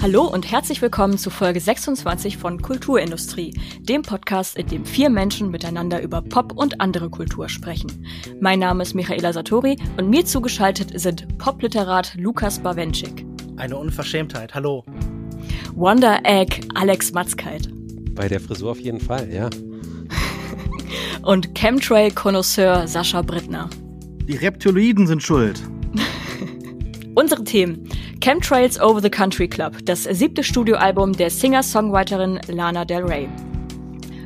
Hallo und herzlich willkommen zu Folge 26 von Kulturindustrie, dem Podcast, in dem vier Menschen miteinander über Pop und andere Kultur sprechen. Mein Name ist Michaela Satori und mir zugeschaltet sind Popliterat Lukas Bawenschik. Eine Unverschämtheit, hallo. Wonder Egg Alex Matzkeit. Bei der Frisur auf jeden Fall, ja. und Chemtrail-Konnoisseur Sascha Brittner. Die Reptiloiden sind schuld. Unsere Themen. Chemtrails Over the Country Club, das siebte Studioalbum der Singer-Songwriterin Lana Del Rey.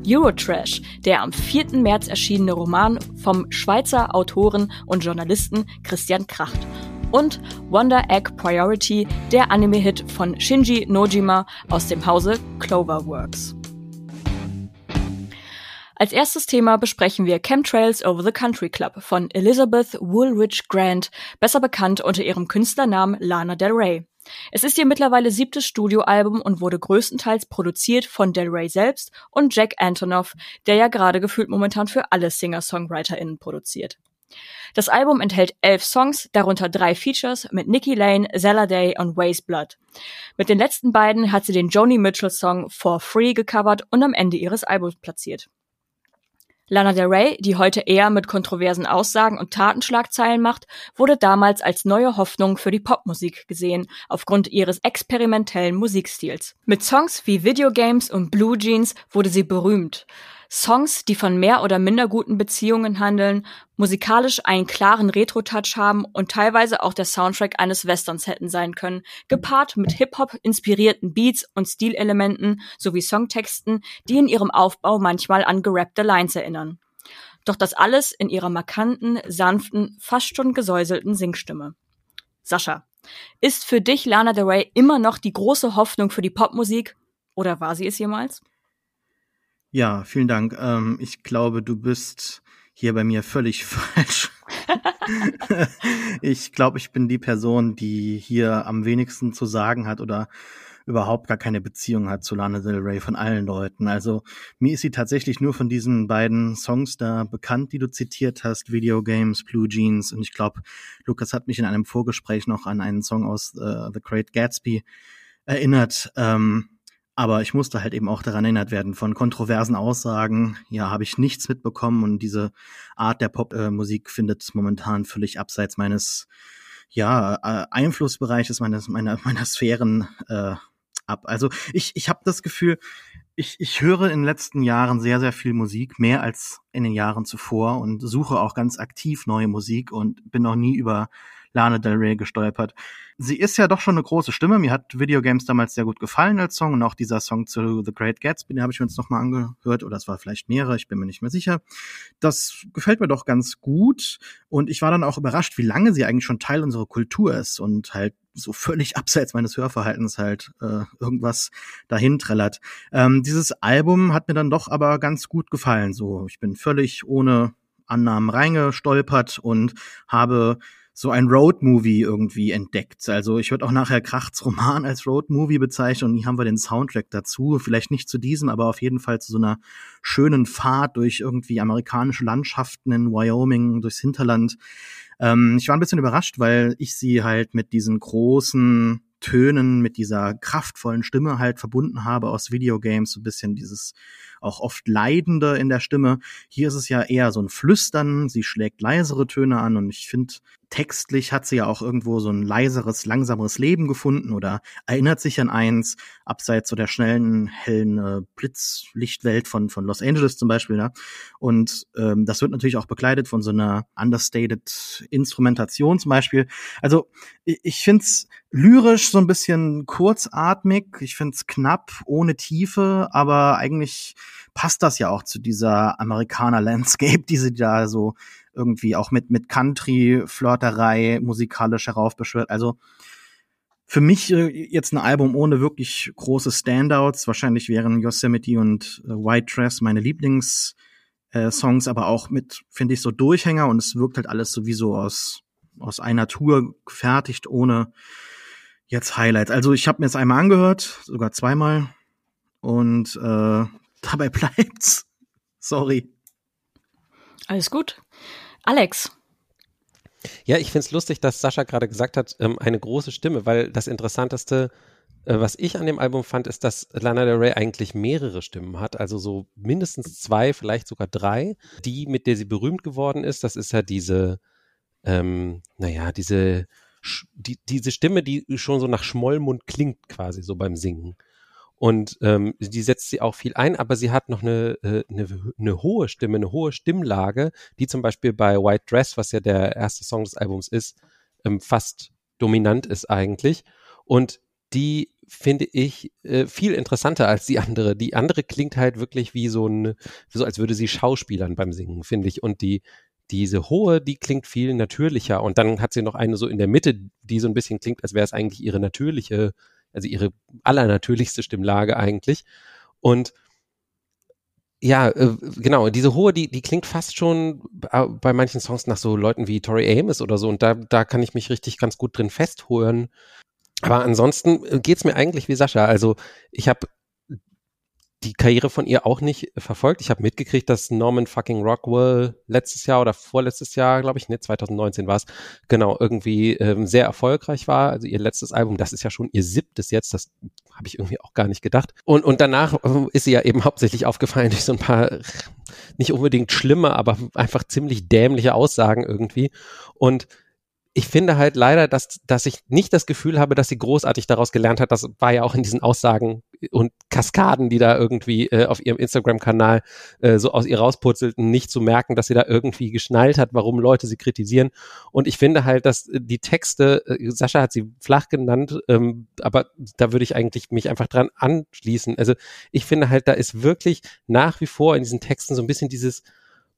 Eurotrash, der am 4. März erschienene Roman vom Schweizer Autoren und Journalisten Christian Kracht. Und Wonder Egg Priority, der Anime-Hit von Shinji Nojima aus dem Hause Cloverworks. Als erstes Thema besprechen wir Chemtrails Over the Country Club von Elizabeth Woolridge Grant, besser bekannt unter ihrem Künstlernamen Lana Del Rey. Es ist ihr mittlerweile siebtes Studioalbum und wurde größtenteils produziert von Del Rey selbst und Jack Antonoff, der ja gerade gefühlt momentan für alle Singer-SongwriterInnen produziert. Das Album enthält elf Songs, darunter drei Features mit Nikki Lane, Zella Day und Ways Blood. Mit den letzten beiden hat sie den Joni Mitchell Song For Free gecovert und am Ende ihres Albums platziert. Lana Del Rey, die heute eher mit kontroversen Aussagen und Tatenschlagzeilen macht, wurde damals als neue Hoffnung für die Popmusik gesehen, aufgrund ihres experimentellen Musikstils. Mit Songs wie Videogames und Blue Jeans wurde sie berühmt. Songs, die von mehr oder minder guten Beziehungen handeln, musikalisch einen klaren Retro-Touch haben und teilweise auch der Soundtrack eines Westerns hätten sein können, gepaart mit Hip-Hop inspirierten Beats und Stilelementen sowie Songtexten, die in ihrem Aufbau manchmal an gerappte Lines erinnern. Doch das alles in ihrer markanten, sanften, fast schon gesäuselten Singstimme. Sascha, ist für dich Lana Del Rey immer noch die große Hoffnung für die Popmusik oder war sie es jemals? Ja, vielen Dank. Ähm, ich glaube, du bist hier bei mir völlig falsch. ich glaube, ich bin die Person, die hier am wenigsten zu sagen hat oder überhaupt gar keine Beziehung hat zu Lana Del Rey von allen Leuten. Also mir ist sie tatsächlich nur von diesen beiden Songs da bekannt, die du zitiert hast, Video Games, Blue Jeans. Und ich glaube, Lukas hat mich in einem Vorgespräch noch an einen Song aus uh, The Great Gatsby erinnert. Ähm, aber ich musste halt eben auch daran erinnert werden von kontroversen Aussagen. Ja, habe ich nichts mitbekommen und diese Art der Popmusik äh, findet momentan völlig abseits meines ja, äh, Einflussbereiches, meines, meiner, meiner Sphären äh, ab. Also ich, ich habe das Gefühl, ich, ich höre in den letzten Jahren sehr, sehr viel Musik, mehr als in den Jahren zuvor und suche auch ganz aktiv neue Musik und bin noch nie über Lana Del Rey gestolpert. Sie ist ja doch schon eine große Stimme. Mir hat Videogames damals sehr gut gefallen als Song und auch dieser Song zu The Great Gatsby, den habe ich mir jetzt nochmal angehört oder es war vielleicht mehrere, ich bin mir nicht mehr sicher. Das gefällt mir doch ganz gut und ich war dann auch überrascht, wie lange sie eigentlich schon Teil unserer Kultur ist und halt so völlig abseits meines Hörverhaltens halt äh, irgendwas dahin trällert. Ähm, dieses Album hat mir dann doch aber ganz gut gefallen. So, ich bin völlig ohne Annahmen reingestolpert und habe so ein Road-Movie irgendwie entdeckt. Also ich würde auch nachher Krachts Roman als Road-Movie bezeichnen und hier haben wir den Soundtrack dazu. Vielleicht nicht zu diesem, aber auf jeden Fall zu so einer schönen Fahrt durch irgendwie amerikanische Landschaften in Wyoming, durchs Hinterland. Ähm, ich war ein bisschen überrascht, weil ich sie halt mit diesen großen Tönen, mit dieser kraftvollen Stimme halt verbunden habe aus Videogames, so ein bisschen dieses auch oft Leidende in der Stimme. Hier ist es ja eher so ein Flüstern, sie schlägt leisere Töne an und ich finde, textlich hat sie ja auch irgendwo so ein leiseres, langsameres Leben gefunden oder erinnert sich an eins, abseits so der schnellen, hellen äh, Blitzlichtwelt von, von Los Angeles zum Beispiel. Ne? Und ähm, das wird natürlich auch begleitet von so einer understated Instrumentation zum Beispiel. Also ich, ich finde es lyrisch so ein bisschen kurzatmig, ich finde es knapp, ohne Tiefe, aber eigentlich passt das ja auch zu dieser Amerikaner-Landscape, die sie da so irgendwie auch mit, mit Country-Flirterei musikalisch heraufbeschwört. Also für mich äh, jetzt ein Album ohne wirklich große Standouts. Wahrscheinlich wären Yosemite und äh, White Dress meine Lieblings- äh, Songs, aber auch mit, finde ich, so Durchhänger und es wirkt halt alles sowieso aus, aus einer Tour gefertigt, ohne jetzt Highlights. Also ich habe mir es einmal angehört, sogar zweimal und äh, dabei bleibt's. Sorry. Alles gut. Alex. Ja, ich finde es lustig, dass Sascha gerade gesagt hat, ähm, eine große Stimme, weil das Interessanteste Äh, was ich an dem Album fand, ist, dass Lana Del Rey eigentlich mehrere Stimmen hat, also so mindestens zwei, vielleicht sogar drei. Die, mit der sie berühmt geworden ist, das ist ja diese, ähm, naja, diese, die, diese Stimme, die schon so nach Schmollmund klingt quasi so beim Singen. Und ähm, die setzt sie auch viel ein, aber sie hat noch eine, äh, eine, eine hohe Stimme, eine hohe Stimmlage, die zum Beispiel bei White Dress, was ja der erste Song des Albums ist, ähm, fast dominant ist eigentlich. Und die finde ich äh, viel interessanter als die andere. Die andere klingt halt wirklich wie so ein, so als würde sie Schauspielern beim Singen, finde ich. Und die, diese hohe, die klingt viel natürlicher. Und dann hat sie noch eine so in der Mitte, die so ein bisschen klingt, als wäre es eigentlich ihre natürliche, also ihre allernatürlichste Stimmlage eigentlich. Und ja, äh, genau, diese hohe, die, die klingt fast schon bei manchen Songs nach so Leuten wie Tori Amos oder so. Und da, da kann ich mich richtig ganz gut drin festhören. Aber ansonsten äh, geht's mir eigentlich wie Sascha. Also ich habe die Karriere von ihr auch nicht verfolgt. Ich habe mitgekriegt, dass Norman fucking Rockwell letztes Jahr oder vorletztes Jahr, glaube ich, ne, 2019 war es, genau, irgendwie ähm, sehr erfolgreich war. Also ihr letztes Album, das ist ja schon ihr siebtes jetzt, das habe ich irgendwie auch gar nicht gedacht. Und, und danach äh, ist sie ja eben hauptsächlich aufgefallen durch so ein paar nicht unbedingt schlimme, aber einfach ziemlich dämliche Aussagen irgendwie. Und ich finde halt leider, dass, dass ich nicht das Gefühl habe, dass sie großartig daraus gelernt hat. Das war ja auch in diesen Aussagen und Kaskaden, die da irgendwie äh, auf ihrem Instagram-Kanal äh, so aus ihr rauspurzelten, nicht zu merken, dass sie da irgendwie geschnallt hat, warum Leute sie kritisieren. Und ich finde halt, dass die Texte, äh, Sascha hat sie flach genannt, ähm, aber da würde ich eigentlich mich einfach dran anschließen. Also ich finde halt, da ist wirklich nach wie vor in diesen Texten so ein bisschen dieses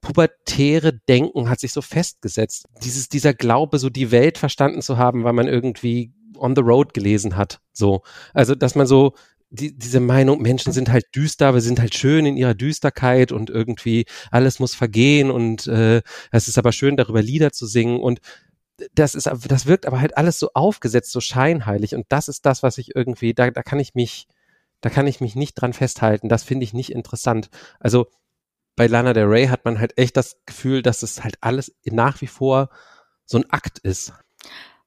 pubertäre Denken hat sich so festgesetzt. Dieses, dieser Glaube, so die Welt verstanden zu haben, weil man irgendwie on the road gelesen hat. So. Also, dass man so die, diese Meinung, Menschen sind halt düster, aber sind halt schön in ihrer Düsterkeit und irgendwie alles muss vergehen und äh, es ist aber schön, darüber Lieder zu singen und das ist, das wirkt aber halt alles so aufgesetzt, so scheinheilig und das ist das, was ich irgendwie, da, da kann ich mich, da kann ich mich nicht dran festhalten. Das finde ich nicht interessant. Also bei Lana Del Rey hat man halt echt das Gefühl, dass es halt alles nach wie vor so ein Akt ist.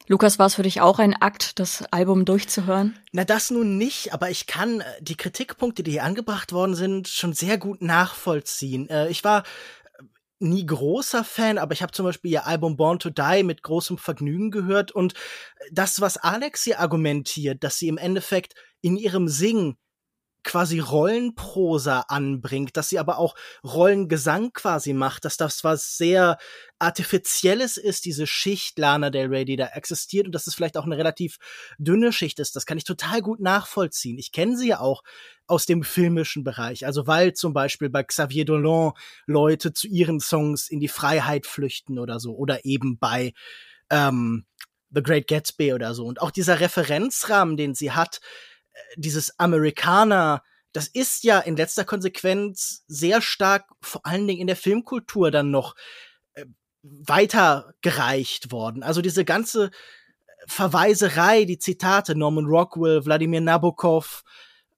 Lukas, war es für dich auch ein Akt, das Album durchzuhören? Na, das nun nicht, aber ich kann äh, die Kritikpunkte, die hier angebracht worden sind, schon sehr gut nachvollziehen. Äh, ich war äh, nie großer Fan, aber ich habe zum Beispiel ihr Album Born to Die mit großem Vergnügen gehört und das, was Alex hier argumentiert, dass sie im Endeffekt in ihrem Singen quasi Rollenprosa anbringt, dass sie aber auch Rollengesang quasi macht, dass das was sehr artifizielles ist, diese Schicht Lana Del Rey, die da existiert und dass es vielleicht auch eine relativ dünne Schicht ist. Das kann ich total gut nachvollziehen. Ich kenne sie ja auch aus dem filmischen Bereich. Also weil zum Beispiel bei Xavier Dolan Leute zu ihren Songs in die Freiheit flüchten oder so oder eben bei ähm, The Great Gatsby oder so. Und auch dieser Referenzrahmen, den sie hat, dieses Amerikaner, das ist ja in letzter Konsequenz sehr stark, vor allen Dingen in der Filmkultur dann noch äh, weitergereicht worden. Also diese ganze Verweiserei, die Zitate, Norman Rockwell, Wladimir Nabokov,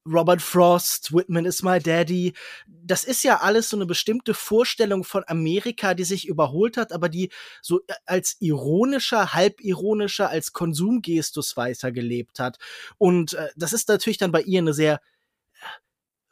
Robert Frost, Whitman is my daddy. Das ist ja alles so eine bestimmte Vorstellung von Amerika, die sich überholt hat, aber die so äh, als ironischer, halbironischer, als Konsumgestus weitergelebt hat. Und äh, das ist natürlich dann bei ihr eine sehr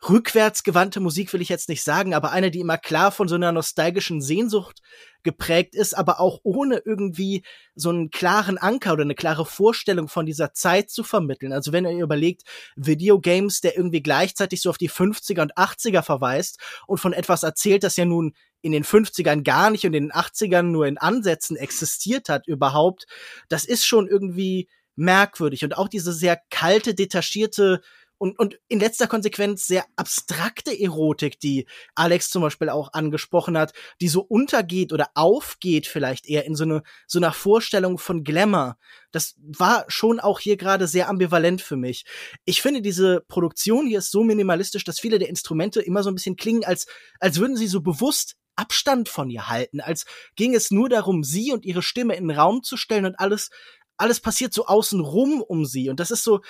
rückwärtsgewandte Musik will ich jetzt nicht sagen, aber eine, die immer klar von so einer nostalgischen Sehnsucht geprägt ist, aber auch ohne irgendwie so einen klaren Anker oder eine klare Vorstellung von dieser Zeit zu vermitteln. Also wenn ihr überlegt, Videogames, der irgendwie gleichzeitig so auf die 50er und 80er verweist und von etwas erzählt, das ja nun in den 50ern gar nicht und in den 80ern nur in Ansätzen existiert hat überhaupt, das ist schon irgendwie merkwürdig und auch diese sehr kalte, detachierte und, und in letzter Konsequenz sehr abstrakte Erotik, die Alex zum Beispiel auch angesprochen hat, die so untergeht oder aufgeht vielleicht eher in so eine so einer Vorstellung von Glamour. Das war schon auch hier gerade sehr ambivalent für mich. Ich finde diese Produktion hier ist so minimalistisch, dass viele der Instrumente immer so ein bisschen klingen, als als würden sie so bewusst Abstand von ihr halten, als ging es nur darum, sie und ihre Stimme in den Raum zu stellen und alles alles passiert so außen rum um sie und das ist so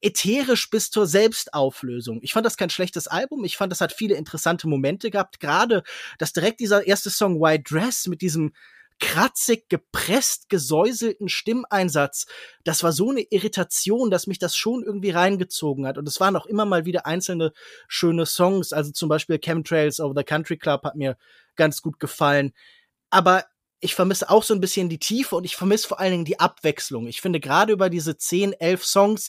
ätherisch bis zur Selbstauflösung. Ich fand das kein schlechtes Album. Ich fand, das hat viele interessante Momente gehabt. Gerade, dass direkt dieser erste Song White Dress mit diesem kratzig, gepresst, gesäuselten Stimmeinsatz. Das war so eine Irritation, dass mich das schon irgendwie reingezogen hat. Und es waren auch immer mal wieder einzelne schöne Songs. Also zum Beispiel Chemtrails of the Country Club hat mir ganz gut gefallen. Aber ich vermisse auch so ein bisschen die Tiefe und ich vermisse vor allen Dingen die Abwechslung. Ich finde, gerade über diese zehn, elf Songs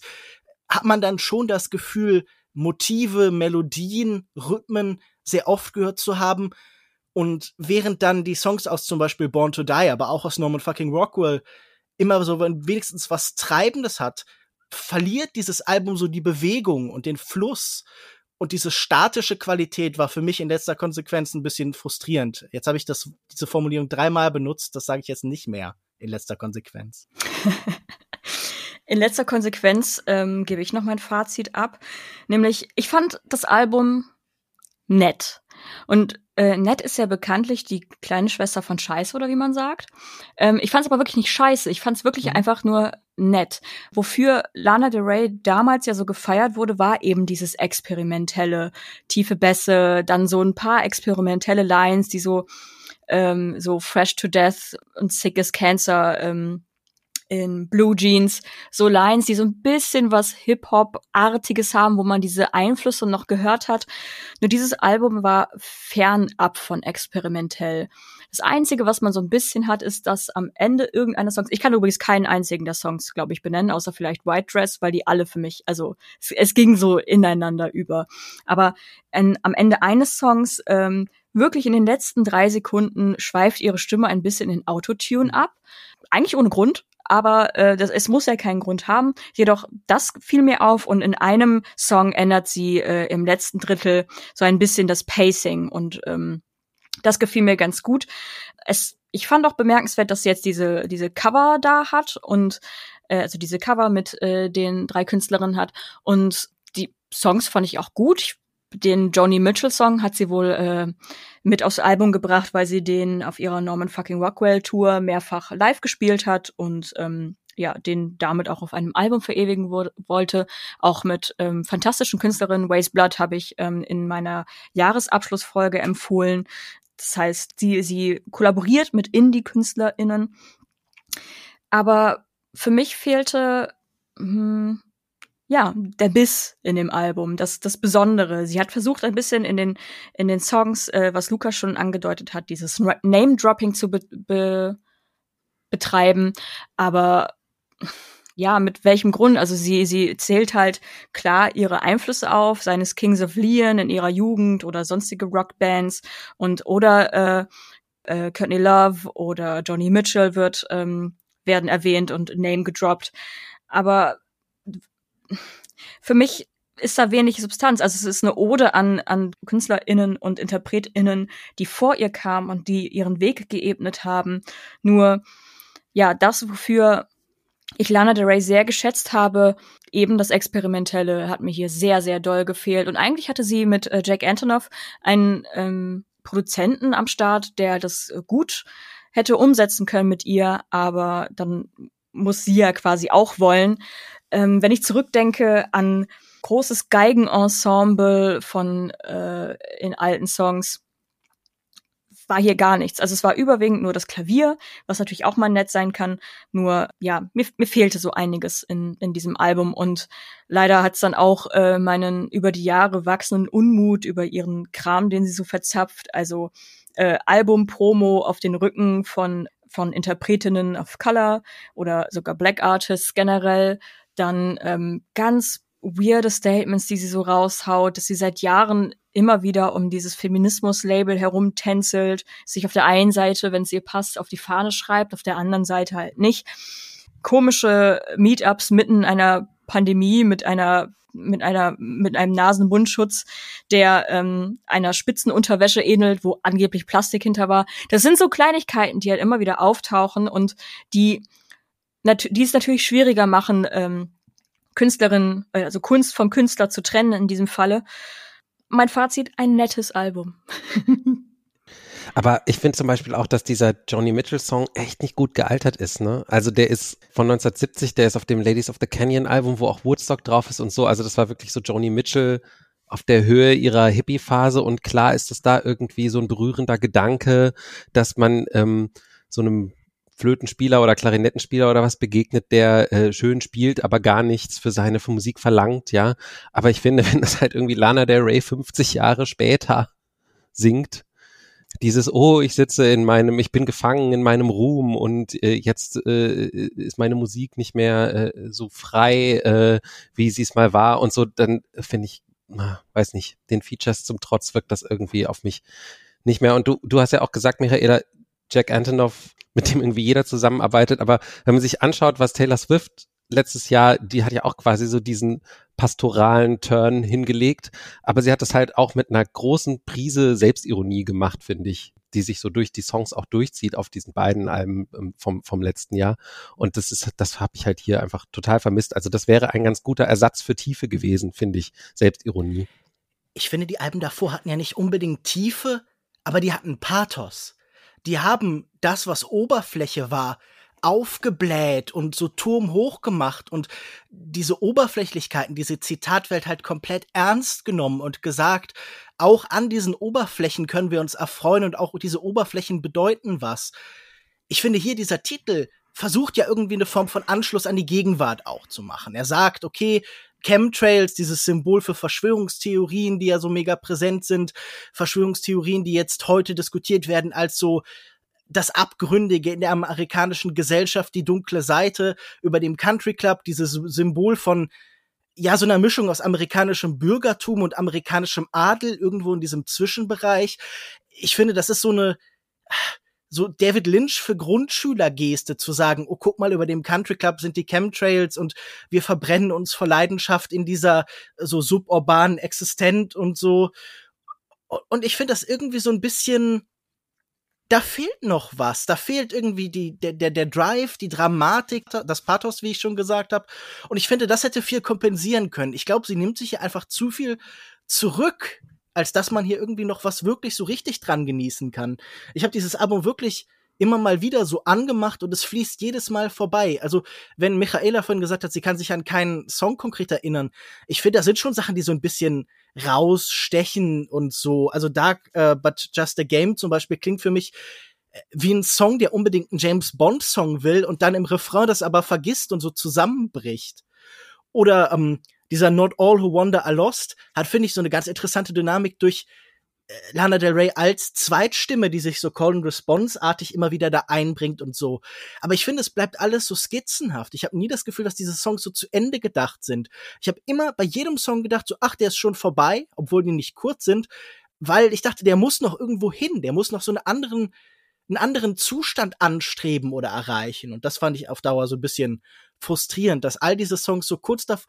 hat man dann schon das Gefühl, Motive, Melodien, Rhythmen sehr oft gehört zu haben. Und während dann die Songs aus zum Beispiel Born to Die, aber auch aus Norman fucking Rockwell immer so wenigstens was Treibendes hat, verliert dieses Album so die Bewegung und den Fluss. Und diese statische Qualität war für mich in letzter Konsequenz ein bisschen frustrierend. Jetzt habe ich das, diese Formulierung dreimal benutzt, das sage ich jetzt nicht mehr in letzter Konsequenz. in letzter Konsequenz ähm, gebe ich noch mein Fazit ab. Nämlich, ich fand das Album nett. Und äh, nett ist ja bekanntlich die kleine Schwester von Scheiße oder wie man sagt. Ähm, ich fand es aber wirklich nicht scheiße. Ich fand es wirklich mhm. einfach nur nett. Wofür Lana Del Rey damals ja so gefeiert wurde, war eben dieses experimentelle, tiefe Bässe, dann so ein paar experimentelle Lines, die so ähm, so Fresh to Death und Sick as Cancer ähm, in Blue Jeans, so Lines, die so ein bisschen was Hip-Hop-artiges haben, wo man diese Einflüsse noch gehört hat. Nur dieses Album war fernab von experimentell. Das Einzige, was man so ein bisschen hat, ist, dass am Ende irgendeiner Songs, ich kann übrigens keinen einzigen der Songs, glaube ich, benennen, außer vielleicht White Dress, weil die alle für mich, also es, es ging so ineinander über. Aber ein, am Ende eines Songs ähm, wirklich in den letzten drei Sekunden schweift ihre Stimme ein bisschen in Autotune ab. Eigentlich ohne Grund, aber äh, das, es muss ja keinen Grund haben. Jedoch, das fiel mir auf und in einem Song ändert sie äh, im letzten Drittel so ein bisschen das Pacing und ähm, das gefiel mir ganz gut. Es, ich fand auch bemerkenswert, dass sie jetzt diese, diese Cover da hat und äh, also diese Cover mit äh, den drei Künstlerinnen hat und die Songs fand ich auch gut. Ich den Joni Mitchell Song hat sie wohl äh, mit aufs Album gebracht, weil sie den auf ihrer Norman fucking Rockwell Tour mehrfach live gespielt hat und ähm, ja, den damit auch auf einem Album verewigen wo wollte. Auch mit ähm, fantastischen Künstlerinnen. Waste Blood habe ich ähm, in meiner Jahresabschlussfolge empfohlen. Das heißt, sie, sie kollaboriert mit Indie-KünstlerInnen. Aber für mich fehlte hm, ja, der Biss in dem Album, das, das Besondere. Sie hat versucht, ein bisschen in den, in den Songs, äh, was Lukas schon angedeutet hat, dieses Name-Dropping zu be be betreiben. Aber ja, mit welchem Grund? Also sie, sie zählt halt klar ihre Einflüsse auf, seines Kings of Leon in ihrer Jugend oder sonstige Rockbands und oder äh, äh, Courtney Love oder Johnny Mitchell wird ähm, werden erwähnt und Name gedroppt. Aber für mich ist da wenig Substanz. Also es ist eine Ode an, an KünstlerInnen und InterpretInnen, die vor ihr kamen und die ihren Weg geebnet haben. Nur, ja, das, wofür ich Lana Del Rey sehr geschätzt habe, eben das Experimentelle hat mir hier sehr, sehr doll gefehlt. Und eigentlich hatte sie mit äh, Jack Antonoff einen ähm, Produzenten am Start, der das gut hätte umsetzen können mit ihr, aber dann muss sie ja quasi auch wollen. Ähm, wenn ich zurückdenke an großes Geigenensemble von äh, in alten Songs, war hier gar nichts. Also es war überwiegend nur das Klavier, was natürlich auch mal nett sein kann. Nur ja, mir, mir fehlte so einiges in, in diesem Album und leider hat es dann auch äh, meinen über die Jahre wachsenden Unmut über ihren Kram, den sie so verzapft. Also äh, Album-Promo auf den Rücken von von Interpretinnen of Color oder sogar Black Artists generell dann ähm, ganz weirde Statements, die sie so raushaut, dass sie seit Jahren immer wieder um dieses Feminismus-Label herumtänzelt, sich auf der einen Seite, wenn es ihr passt, auf die Fahne schreibt, auf der anderen Seite halt nicht. Komische Meetups mitten einer Pandemie mit einer mit einer mit einem Nasenmundschutz, der ähm, einer Spitzenunterwäsche ähnelt, wo angeblich Plastik hinter war. Das sind so Kleinigkeiten, die halt immer wieder auftauchen und die die es natürlich schwieriger machen, ähm, Künstlerin, äh, also Kunst vom Künstler zu trennen in diesem Falle. Mein Fazit, ein nettes Album. Aber ich finde zum Beispiel auch, dass dieser Johnny Mitchell Song echt nicht gut gealtert ist, ne? Also der ist von 1970, der ist auf dem Ladies of the Canyon Album, wo auch Woodstock drauf ist und so. Also das war wirklich so Johnny Mitchell auf der Höhe ihrer Hippie-Phase und klar ist es da irgendwie so ein berührender Gedanke, dass man ähm, so einem Flötenspieler oder Klarinettenspieler oder was begegnet, der äh, schön spielt, aber gar nichts für seine für Musik verlangt, ja. Aber ich finde, wenn das halt irgendwie Lana Del Rey 50 Jahre später singt, dieses, oh, ich sitze in meinem, ich bin gefangen in meinem Ruhm und äh, jetzt äh, ist meine Musik nicht mehr äh, so frei, äh, wie sie es mal war und so, dann finde ich, na, weiß nicht, den Features zum Trotz wirkt das irgendwie auf mich nicht mehr. Und du, du hast ja auch gesagt, Michaela, Jack Antonoff, mit dem irgendwie jeder zusammenarbeitet, aber wenn man sich anschaut, was Taylor Swift letztes Jahr, die hat ja auch quasi so diesen pastoralen Turn hingelegt, aber sie hat das halt auch mit einer großen Prise Selbstironie gemacht, finde ich, die sich so durch die Songs auch durchzieht auf diesen beiden Alben ähm, vom, vom letzten Jahr. Und das ist, das habe ich halt hier einfach total vermisst. Also das wäre ein ganz guter Ersatz für Tiefe gewesen, finde ich, Selbstironie. Ich finde, die Alben davor hatten ja nicht unbedingt Tiefe, aber die hatten Pathos. Die haben das, was Oberfläche war, aufgebläht und so turmhoch gemacht und diese Oberflächlichkeiten, diese Zitatwelt halt komplett ernst genommen und gesagt, auch an diesen Oberflächen können wir uns erfreuen und auch diese Oberflächen bedeuten was. Ich finde hier dieser Titel versucht ja irgendwie eine Form von Anschluss an die Gegenwart auch zu machen. Er sagt, okay, Chemtrails, dieses Symbol für Verschwörungstheorien, die ja so mega präsent sind, Verschwörungstheorien, die jetzt heute diskutiert werden als so das Abgründige in der amerikanischen Gesellschaft, die dunkle Seite über dem Country Club, dieses Symbol von ja, so einer Mischung aus amerikanischem Bürgertum und amerikanischem Adel irgendwo in diesem Zwischenbereich. Ich finde, das ist so eine, so David Lynch für Grundschüler-Geste zu sagen, oh, guck mal, über dem Country Club sind die Chemtrails und wir verbrennen uns vor Leidenschaft in dieser so suburbanen Existenz und so. Und ich finde das irgendwie so ein bisschen, da fehlt noch was. Da fehlt irgendwie die, der, der, der Drive, die Dramatik, das Pathos, wie ich schon gesagt habe. Und ich finde, das hätte viel kompensieren können. Ich glaube, sie nimmt sich hier einfach zu viel zurück, als dass man hier irgendwie noch was wirklich so richtig dran genießen kann. Ich habe dieses Album wirklich immer mal wieder so angemacht und es fließt jedes Mal vorbei. Also, wenn Michaela vorhin gesagt hat, sie kann sich an keinen Song konkret erinnern, ich finde, da sind schon Sachen, die so ein bisschen rausstechen und so. Also Dark uh, But Just a Game zum Beispiel klingt für mich äh, wie ein Song, der unbedingt einen James Bond Song will und dann im Refrain das aber vergisst und so zusammenbricht. Oder ähm, dieser Not All Who Wander Are Lost hat, finde ich, so eine ganz interessante Dynamik durch Lana Del Rey als Zweitstimme, die sich so Call and Response-artig immer wieder da einbringt und so. Aber ich finde, es bleibt alles so skizzenhaft. Ich habe nie das Gefühl, dass diese Songs so zu Ende gedacht sind. Ich habe immer bei jedem Song gedacht, so, ach, der ist schon vorbei, obwohl die nicht kurz sind, weil ich dachte, der muss noch irgendwo hin, der muss noch so einen anderen, einen anderen Zustand anstreben oder erreichen. Und das fand ich auf Dauer so ein bisschen frustrierend, dass all diese Songs so kurz da,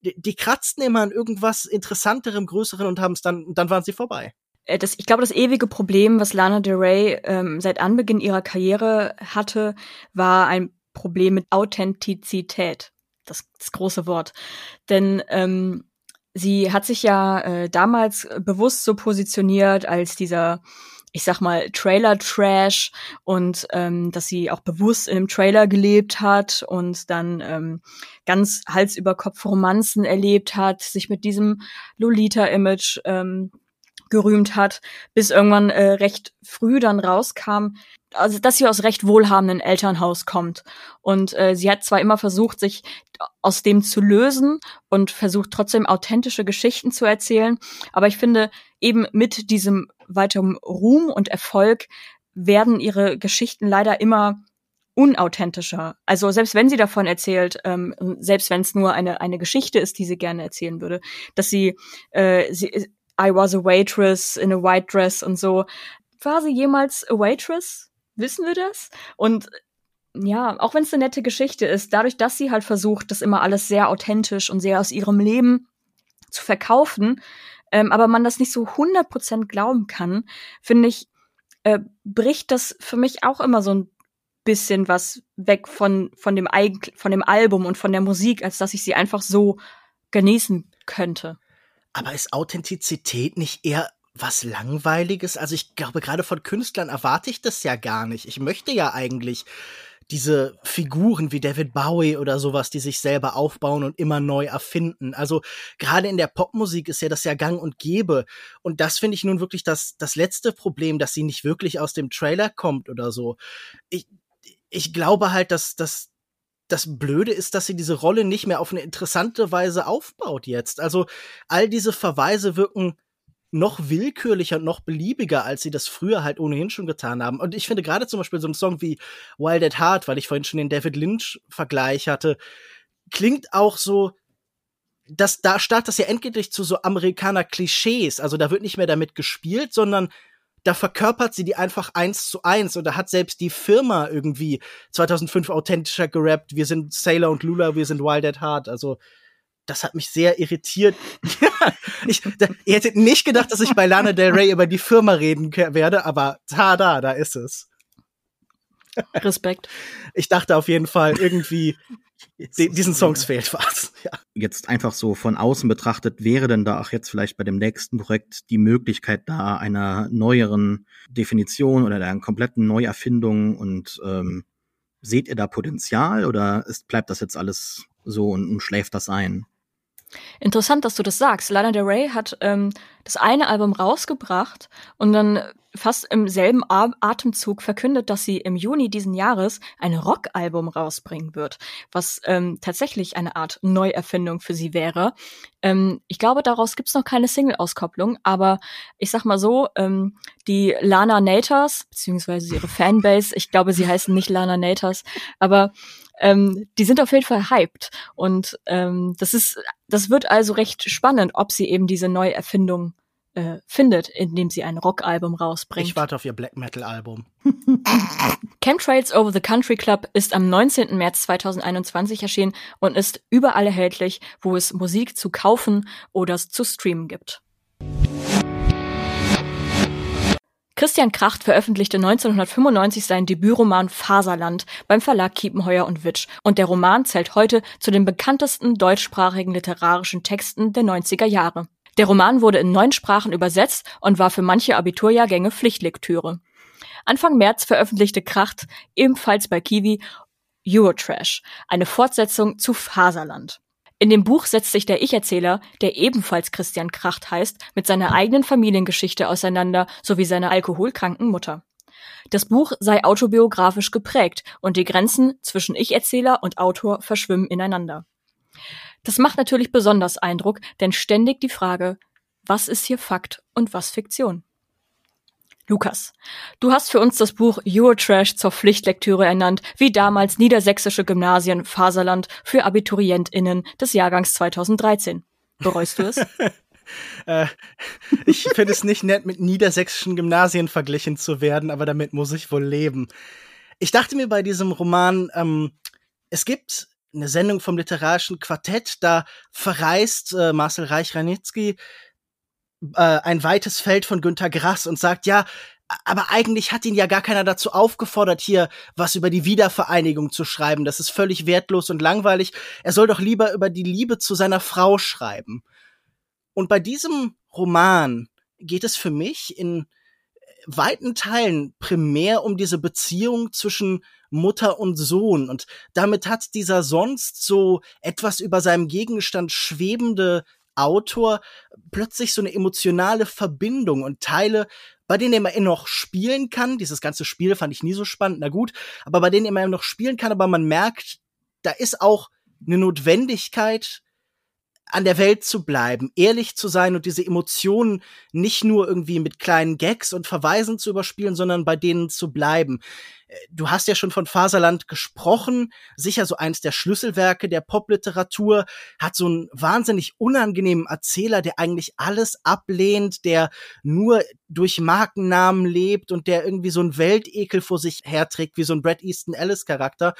die, die kratzten immer an irgendwas Interessanterem, Größeren und haben es dann, dann waren sie vorbei. Äh, das, ich glaube, das ewige Problem, was Lana Del Rey ähm, seit Anbeginn ihrer Karriere hatte, war ein Problem mit Authentizität. Das, das große Wort. Denn ähm, sie hat sich ja äh, damals bewusst so positioniert als dieser ich sag mal, Trailer-Trash und ähm, dass sie auch bewusst in einem Trailer gelebt hat und dann ähm, ganz Hals über Kopf Romanzen erlebt hat, sich mit diesem Lolita-Image ähm, gerühmt hat, bis irgendwann äh, recht früh dann rauskam, also dass sie aus recht wohlhabenden Elternhaus kommt. Und äh, sie hat zwar immer versucht, sich aus dem zu lösen und versucht trotzdem authentische Geschichten zu erzählen, aber ich finde, eben mit diesem weiteren Ruhm und Erfolg werden ihre Geschichten leider immer unauthentischer. Also selbst wenn sie davon erzählt, ähm, selbst wenn es nur eine eine Geschichte ist, die sie gerne erzählen würde, dass sie, äh, sie I was a waitress in a white dress und so. War sie jemals a waitress? Wissen wir das? Und ja, auch wenn es eine nette Geschichte ist, dadurch, dass sie halt versucht, das immer alles sehr authentisch und sehr aus ihrem Leben zu verkaufen, ähm, aber man das nicht so 100% glauben kann, finde ich, äh, bricht das für mich auch immer so ein bisschen was weg von, von, dem, von dem Album und von der Musik, als dass ich sie einfach so genießen könnte. Aber ist Authentizität nicht eher was Langweiliges? Also ich glaube, gerade von Künstlern erwarte ich das ja gar nicht. Ich möchte ja eigentlich diese Figuren wie David Bowie oder sowas, die sich selber aufbauen und immer neu erfinden. Also gerade in der Popmusik ist ja das ja gang und gäbe. Und das finde ich nun wirklich das, das letzte Problem, dass sie nicht wirklich aus dem Trailer kommt oder so. Ich, ich glaube halt, dass, dass das Blöde ist, dass sie diese Rolle nicht mehr auf eine interessante Weise aufbaut jetzt. Also all diese Verweise wirken noch willkürlicher und noch beliebiger, als sie das früher halt ohnehin schon getan haben. Und ich finde gerade zum Beispiel so ein Song wie Wild at Heart, weil ich vorhin schon den David Lynch-Vergleich hatte, klingt auch so, dass da startet das ja endgültig zu so Amerikaner-Klischees. Also da wird nicht mehr damit gespielt, sondern da verkörpert sie die einfach eins zu eins und da hat selbst die Firma irgendwie 2005 authentischer gerappt. Wir sind Sailor und Lula, wir sind Wild at Heart. Also das hat mich sehr irritiert. ich, da, ihr hättet nicht gedacht, dass ich bei Lana Del Rey über die Firma reden werde, aber tada, da ist es. Respekt. Ich dachte auf jeden Fall irgendwie, die, diesen Songs fehlt was. Ja. Jetzt einfach so von außen betrachtet, wäre denn da auch jetzt vielleicht bei dem nächsten Projekt die Möglichkeit da einer neueren Definition oder einer kompletten Neuerfindung und ähm, seht ihr da Potenzial oder ist, bleibt das jetzt alles so und, und schläft das ein? Interessant, dass du das sagst. Lana Del Rey hat ähm, das eine Album rausgebracht und dann fast im selben Atemzug verkündet, dass sie im Juni diesen Jahres ein Rockalbum rausbringen wird, was ähm, tatsächlich eine Art Neuerfindung für sie wäre. Ähm, ich glaube, daraus gibt's noch keine Single-Auskopplung, aber ich sag mal so, ähm, die Lana Nators, beziehungsweise ihre Fanbase, ich glaube, sie heißen nicht Lana Nators, aber ähm, die sind auf jeden Fall hyped. Und ähm, das ist, das wird also recht spannend, ob sie eben diese Neuerfindung äh, findet, indem sie ein Rockalbum rausbringt. Ich warte auf ihr Black Metal Album. Chemtrails Over the Country Club ist am 19. März 2021 erschienen und ist überall erhältlich, wo es Musik zu kaufen oder zu streamen gibt. Christian Kracht veröffentlichte 1995 seinen Debütroman Faserland beim Verlag Kiepenheuer und Witsch und der Roman zählt heute zu den bekanntesten deutschsprachigen literarischen Texten der 90er Jahre. Der Roman wurde in neun Sprachen übersetzt und war für manche Abiturjahrgänge Pflichtlektüre. Anfang März veröffentlichte Kracht ebenfalls bei Kiwi Eurotrash, eine Fortsetzung zu Faserland. In dem Buch setzt sich der Ich-Erzähler, der ebenfalls Christian Kracht heißt, mit seiner eigenen Familiengeschichte auseinander sowie seiner alkoholkranken Mutter. Das Buch sei autobiografisch geprägt und die Grenzen zwischen Ich-Erzähler und Autor verschwimmen ineinander. Das macht natürlich besonders Eindruck, denn ständig die Frage, was ist hier Fakt und was Fiktion? Lukas, du hast für uns das Buch Eurotrash zur Pflichtlektüre ernannt, wie damals niedersächsische Gymnasien Faserland für AbiturientInnen des Jahrgangs 2013. Bereust du es? äh, ich finde es nicht nett, mit niedersächsischen Gymnasien verglichen zu werden, aber damit muss ich wohl leben. Ich dachte mir bei diesem Roman, ähm, es gibt eine Sendung vom literarischen Quartett, da verreist äh, Marcel Reich-Ranitzky äh, ein weites Feld von Günter Grass und sagt, ja, aber eigentlich hat ihn ja gar keiner dazu aufgefordert, hier was über die Wiedervereinigung zu schreiben. Das ist völlig wertlos und langweilig. Er soll doch lieber über die Liebe zu seiner Frau schreiben. Und bei diesem Roman geht es für mich in weiten Teilen primär um diese Beziehung zwischen Mutter und Sohn. Und damit hat dieser sonst so etwas über seinem Gegenstand schwebende Autor plötzlich so eine emotionale Verbindung und Teile, bei denen er immer noch spielen kann. Dieses ganze Spiel fand ich nie so spannend, na gut, aber bei denen er immer noch spielen kann, aber man merkt, da ist auch eine Notwendigkeit, an der Welt zu bleiben, ehrlich zu sein und diese Emotionen nicht nur irgendwie mit kleinen Gags und Verweisen zu überspielen, sondern bei denen zu bleiben. Äh, du hast ja schon von Faserland gesprochen, sicher so eins der Schlüsselwerke der Popliteratur, hat so einen wahnsinnig unangenehmen Erzähler, der eigentlich alles ablehnt, der nur durch Markennamen lebt und der irgendwie so einen Weltekel vor sich herträgt, wie so ein Brad Easton Ellis Charakter.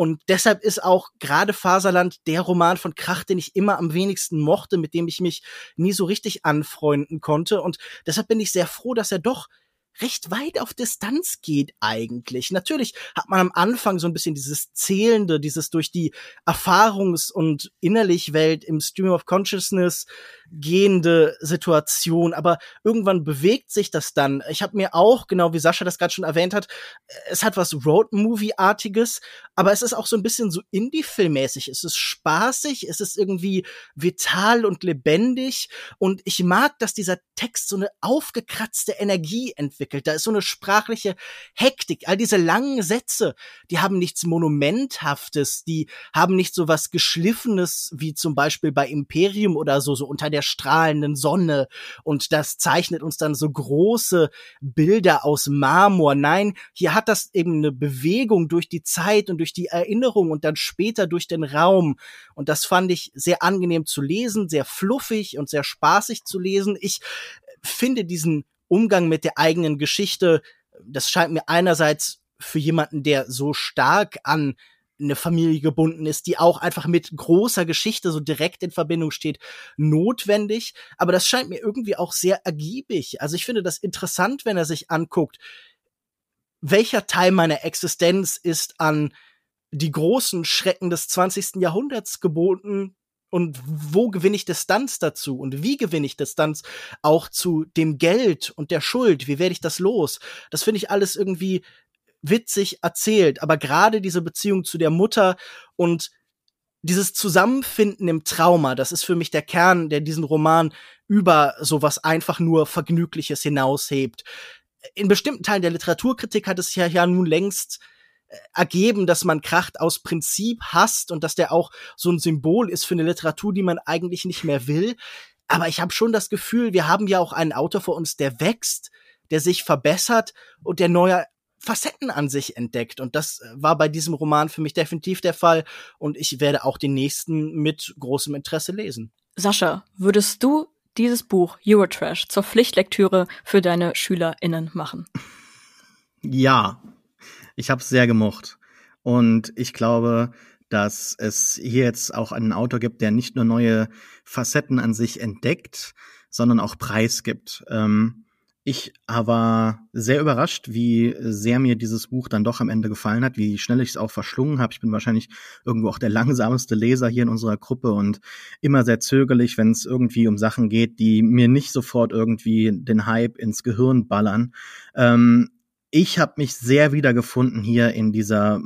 Und deshalb ist auch gerade Faserland der Roman von Krach, den ich immer am wenigsten mochte, mit dem ich mich nie so richtig anfreunden konnte. Und deshalb bin ich sehr froh, dass er doch recht weit auf Distanz geht eigentlich. Natürlich hat man am Anfang so ein bisschen dieses Zählende, dieses durch die Erfahrungs- und Innerlichwelt im Stream of Consciousness gehende Situation, aber irgendwann bewegt sich das dann. Ich habe mir auch, genau wie Sascha das gerade schon erwähnt hat, es hat was Roadmovie-artiges, aber es ist auch so ein bisschen so Indie-Filmmäßig. Es ist spaßig, es ist irgendwie vital und lebendig und ich mag, dass dieser Text so eine aufgekratzte Energie entwickelt entwickelt. Da ist so eine sprachliche Hektik. All diese langen Sätze, die haben nichts Monumenthaftes, die haben nicht so was Geschliffenes, wie zum Beispiel bei Imperium oder so, so unter der strahlenden Sonne. Und das zeichnet uns dann so große Bilder aus Marmor. Nein, hier hat das eben eine Bewegung durch die Zeit und durch die Erinnerung und dann später durch den Raum. Und das fand ich sehr angenehm zu lesen, sehr fluffig und sehr spaßig zu lesen. Ich finde diesen Umgang mit der eigenen Geschichte, das scheint mir einerseits für jemanden, der so stark an eine Familie gebunden ist, die auch einfach mit großer Geschichte so direkt in Verbindung steht, notwendig. Aber das scheint mir irgendwie auch sehr ergiebig. Also ich finde das interessant, wenn er sich anguckt, welcher Teil meiner Existenz ist an die großen Schrecken des 20. Jahrhunderts geboten und wo gewinne ich Distanz dazu und wie gewinne ich Distanz auch zu dem Geld und der Schuld, wie werde ich das los? Das finde ich alles irgendwie witzig erzählt, aber gerade diese Beziehung zu der Mutter und dieses Zusammenfinden im Trauma, das ist für mich der Kern, der diesen Roman über sowas einfach nur Vergnügliches hinaushebt. In bestimmten Teilen der Literaturkritik hat es ja, ja nun längst ergeben, dass man Kracht aus Prinzip hasst und dass der auch so ein Symbol ist für eine Literatur, die man eigentlich nicht mehr will. Aber ich habe schon das Gefühl, wir haben ja auch einen Autor vor uns, der wächst, der sich verbessert und der neue Facetten an sich entdeckt. Und das äh, war bei diesem Roman für mich definitiv der Fall. Und ich werde auch den nächsten mit großem Interesse lesen. Sascha, würdest du dieses Buch Eurotrash zur Pflichtlektüre für deine SchülerInnen machen? Ja, ich habe es sehr gemocht. Und ich glaube, dass es hier jetzt auch einen Autor gibt, der nicht nur neue Facetten an sich entdeckt, sondern auch preisgibt. Ähm, ich war sehr überrascht, wie sehr mir dieses Buch dann doch am Ende gefallen hat, wie schnell ich es auch verschlungen habe. Ich bin wahrscheinlich irgendwo auch der langsamste Leser hier in unserer Gruppe und immer sehr zögerlich, wenn es irgendwie um Sachen geht, die mir nicht sofort irgendwie den Hype ins Gehirn ballern. Ähm, ich habe mich sehr wiedergefunden hier in dieser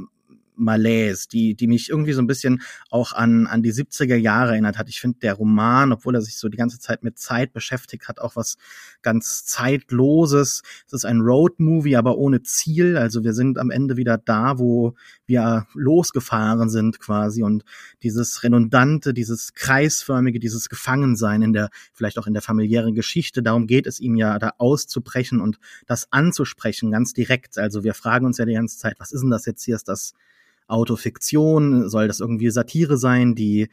Malaise, die, die mich irgendwie so ein bisschen auch an, an die 70er Jahre erinnert hat. Ich finde, der Roman, obwohl er sich so die ganze Zeit mit Zeit beschäftigt hat, auch was ganz Zeitloses. Es ist ein Road-Movie, aber ohne Ziel. Also wir sind am Ende wieder da, wo wir losgefahren sind quasi und dieses redundante, dieses kreisförmige, dieses Gefangensein in der, vielleicht auch in der familiären Geschichte, darum geht es ihm ja, da auszubrechen und das anzusprechen, ganz direkt. Also wir fragen uns ja die ganze Zeit, was ist denn das jetzt hier? Ist das Autofiktion? Soll das irgendwie Satire sein, die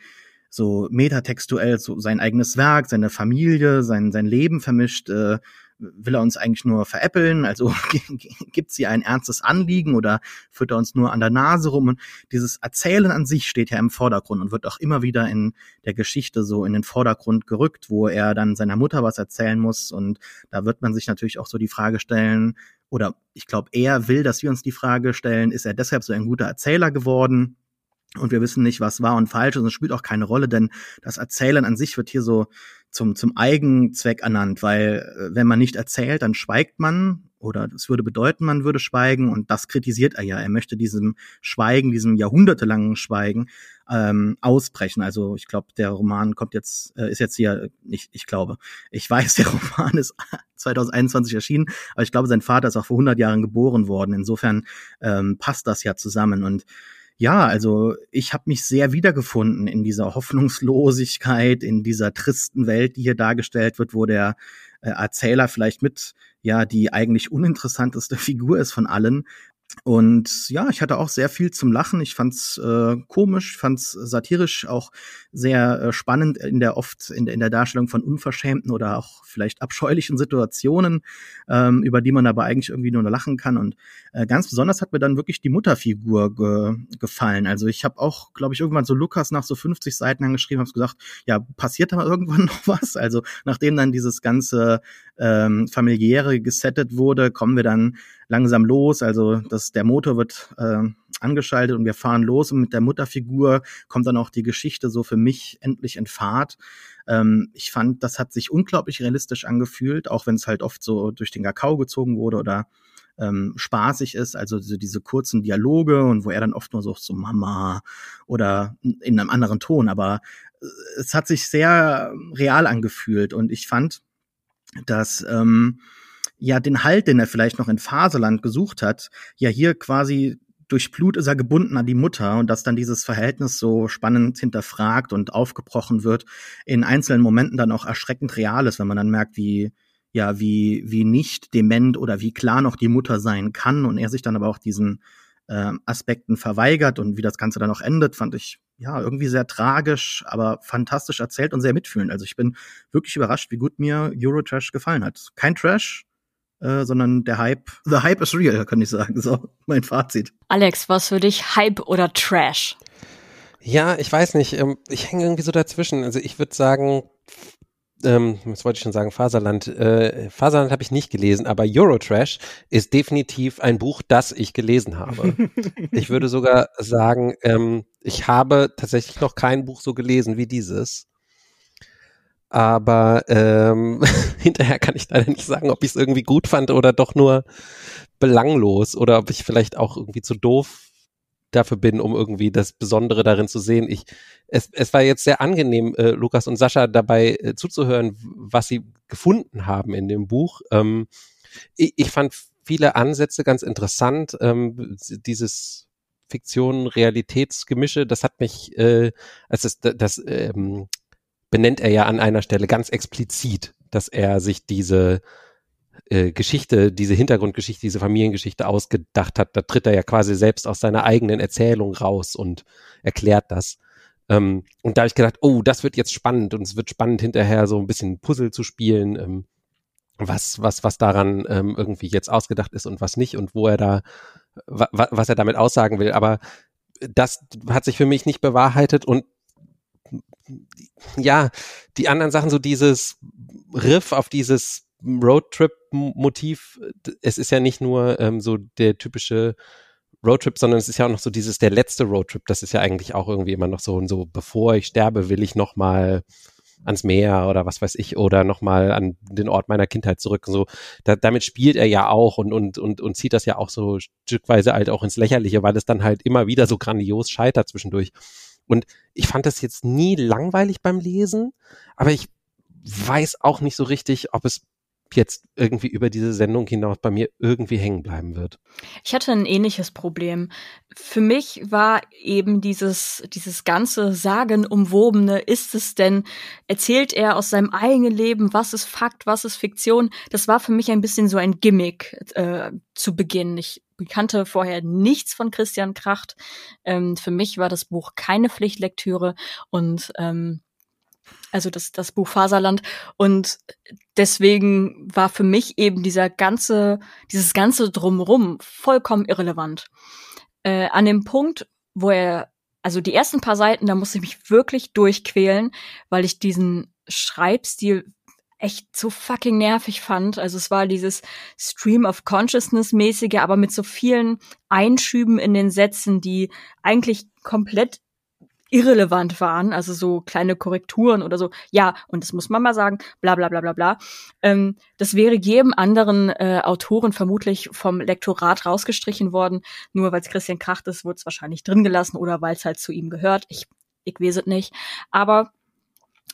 so metatextuell so sein eigenes Werk, seine Familie, sein, sein Leben vermischt? Äh, will er uns eigentlich nur veräppeln? Also gibt sie ein ernstes Anliegen oder führt er uns nur an der Nase rum? Und dieses Erzählen an sich steht ja im Vordergrund und wird auch immer wieder in der Geschichte so in den Vordergrund gerückt, wo er dann seiner Mutter was erzählen muss. Und da wird man sich natürlich auch so die Frage stellen, oder ich glaube, er will, dass wir uns die Frage stellen, ist er deshalb so ein guter Erzähler geworden? Und wir wissen nicht, was wahr und falsch ist. Und es spielt auch keine Rolle, denn das Erzählen an sich wird hier so zum, zum Eigenzweck ernannt, weil äh, wenn man nicht erzählt, dann schweigt man oder es würde bedeuten, man würde schweigen und das kritisiert er ja. Er möchte diesem Schweigen, diesem jahrhundertelangen Schweigen ähm, ausbrechen. Also ich glaube, der Roman kommt jetzt, äh, ist jetzt hier, nicht, ich glaube, ich weiß, der Roman ist 2021 erschienen, aber ich glaube, sein Vater ist auch vor 100 Jahren geboren worden. Insofern ähm, passt das ja zusammen und ja, also ich habe mich sehr wiedergefunden in dieser Hoffnungslosigkeit, in dieser tristen Welt, die hier dargestellt wird, wo der äh, Erzähler vielleicht mit ja die eigentlich uninteressanteste Figur ist von allen, und ja, ich hatte auch sehr viel zum Lachen. Ich fand's äh, komisch, fand's satirisch auch sehr äh, spannend in der oft in der, in der Darstellung von unverschämten oder auch vielleicht abscheulichen Situationen, ähm, über die man aber eigentlich irgendwie nur lachen kann. Und äh, ganz besonders hat mir dann wirklich die Mutterfigur ge gefallen. Also ich habe auch, glaube ich, irgendwann so Lukas nach so 50 Seiten angeschrieben, habe gesagt, ja, passiert da irgendwann noch was? Also nachdem dann dieses ganze ähm, familiäre gesettet wurde, kommen wir dann langsam los. Also das, der Motor wird äh, angeschaltet und wir fahren los und mit der Mutterfigur kommt dann auch die Geschichte so für mich endlich in Fahrt. Ähm, ich fand, das hat sich unglaublich realistisch angefühlt, auch wenn es halt oft so durch den Kakao gezogen wurde oder ähm, spaßig ist, also so diese kurzen Dialoge und wo er dann oft nur so so Mama oder in einem anderen Ton, aber äh, es hat sich sehr real angefühlt und ich fand, dass ähm, ja den Halt, den er vielleicht noch in Faserland gesucht hat, ja hier quasi durch Blut ist er gebunden an die Mutter und dass dann dieses Verhältnis so spannend hinterfragt und aufgebrochen wird, in einzelnen Momenten dann auch erschreckend real ist, wenn man dann merkt, wie ja, wie, wie nicht dement oder wie klar noch die Mutter sein kann und er sich dann aber auch diesen äh, Aspekten verweigert und wie das Ganze dann auch endet, fand ich ja irgendwie sehr tragisch, aber fantastisch erzählt und sehr mitfühlend. Also ich bin wirklich überrascht, wie gut mir Eurotrash gefallen hat. Kein Trash, äh, sondern der Hype, the Hype is real, kann ich sagen. So, mein Fazit. Alex, was für dich Hype oder Trash? Ja, ich weiß nicht. Ähm, ich hänge irgendwie so dazwischen. Also ich würde sagen, ähm, was wollte ich schon sagen, Faserland. Äh, Faserland habe ich nicht gelesen, aber Eurotrash ist definitiv ein Buch, das ich gelesen habe. ich würde sogar sagen, ähm, ich habe tatsächlich noch kein Buch so gelesen wie dieses. Aber ähm, hinterher kann ich leider nicht sagen, ob ich es irgendwie gut fand oder doch nur belanglos oder ob ich vielleicht auch irgendwie zu doof dafür bin, um irgendwie das Besondere darin zu sehen. Ich, es, es war jetzt sehr angenehm, äh, Lukas und Sascha dabei äh, zuzuhören, was sie gefunden haben in dem Buch. Ähm, ich, ich fand viele Ansätze ganz interessant. Ähm, dieses Fiktion, Realitätsgemische, das hat mich, äh, also das, das ähm, benennt er ja an einer Stelle ganz explizit, dass er sich diese äh, Geschichte, diese Hintergrundgeschichte, diese Familiengeschichte ausgedacht hat, da tritt er ja quasi selbst aus seiner eigenen Erzählung raus und erklärt das. Ähm, und da habe ich gedacht, oh, das wird jetzt spannend und es wird spannend hinterher so ein bisschen Puzzle zu spielen, ähm, was, was, was daran ähm, irgendwie jetzt ausgedacht ist und was nicht und wo er da, wa, was er damit aussagen will. Aber das hat sich für mich nicht bewahrheitet und ja, die anderen Sachen, so dieses Riff auf dieses Roadtrip-Motiv, es ist ja nicht nur ähm, so der typische Roadtrip, sondern es ist ja auch noch so dieses der letzte Roadtrip. Das ist ja eigentlich auch irgendwie immer noch so so bevor ich sterbe, will ich noch mal ans Meer oder was weiß ich oder noch mal an den Ort meiner Kindheit zurück. Und so da, damit spielt er ja auch und und und und zieht das ja auch so stückweise halt auch ins Lächerliche, weil es dann halt immer wieder so grandios scheitert zwischendurch. Und ich fand das jetzt nie langweilig beim Lesen, aber ich weiß auch nicht so richtig, ob es jetzt irgendwie über diese Sendung hinaus bei mir irgendwie hängen bleiben wird. Ich hatte ein ähnliches Problem. Für mich war eben dieses, dieses ganze sagenumwobene, ist es denn, erzählt er aus seinem eigenen Leben, was ist Fakt, was ist Fiktion? Das war für mich ein bisschen so ein Gimmick äh, zu Beginn. Ich kannte vorher nichts von Christian Kracht. Ähm, für mich war das Buch keine Pflichtlektüre und ähm, also das, das Buch Faserland. Und deswegen war für mich eben dieser ganze, dieses ganze Drumrum vollkommen irrelevant. Äh, an dem Punkt, wo er, also die ersten paar Seiten, da musste ich mich wirklich durchquälen, weil ich diesen Schreibstil echt so fucking nervig fand. Also es war dieses Stream of Consciousness mäßige, aber mit so vielen Einschüben in den Sätzen, die eigentlich komplett irrelevant waren, also so kleine Korrekturen oder so. Ja, und das muss man mal sagen, bla bla bla bla bla. Ähm, das wäre jedem anderen äh, Autoren vermutlich vom Lektorat rausgestrichen worden. Nur weil es Christian Kracht ist, wurde es wahrscheinlich drin gelassen oder weil es halt zu ihm gehört. Ich, ich weiß es nicht. Aber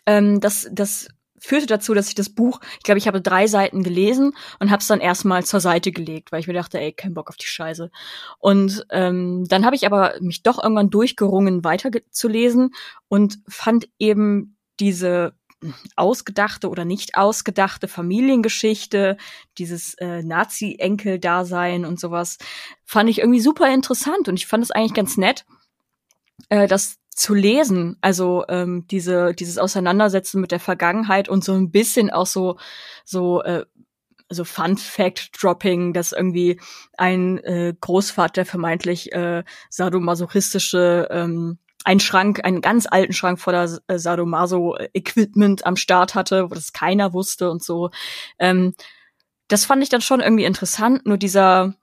ähm, das, das führte dazu, dass ich das Buch, ich glaube, ich habe drei Seiten gelesen und habe es dann erstmal zur Seite gelegt, weil ich mir dachte, ey, kein Bock auf die Scheiße. Und ähm, dann habe ich aber mich doch irgendwann durchgerungen, weiter zu lesen und fand eben diese ausgedachte oder nicht ausgedachte Familiengeschichte, dieses äh, Nazi-Enkel-Dasein und sowas, fand ich irgendwie super interessant und ich fand es eigentlich ganz nett, äh, dass zu lesen, also ähm, diese dieses Auseinandersetzen mit der Vergangenheit und so ein bisschen auch so so äh, so Fun Fact Dropping, dass irgendwie ein äh, Großvater vermeintlich äh, sadomasochistische ähm, einen Schrank, einen ganz alten Schrank voller äh, Sadomaso-Equipment am Start hatte, wo das keiner wusste und so. Ähm, das fand ich dann schon irgendwie interessant, nur dieser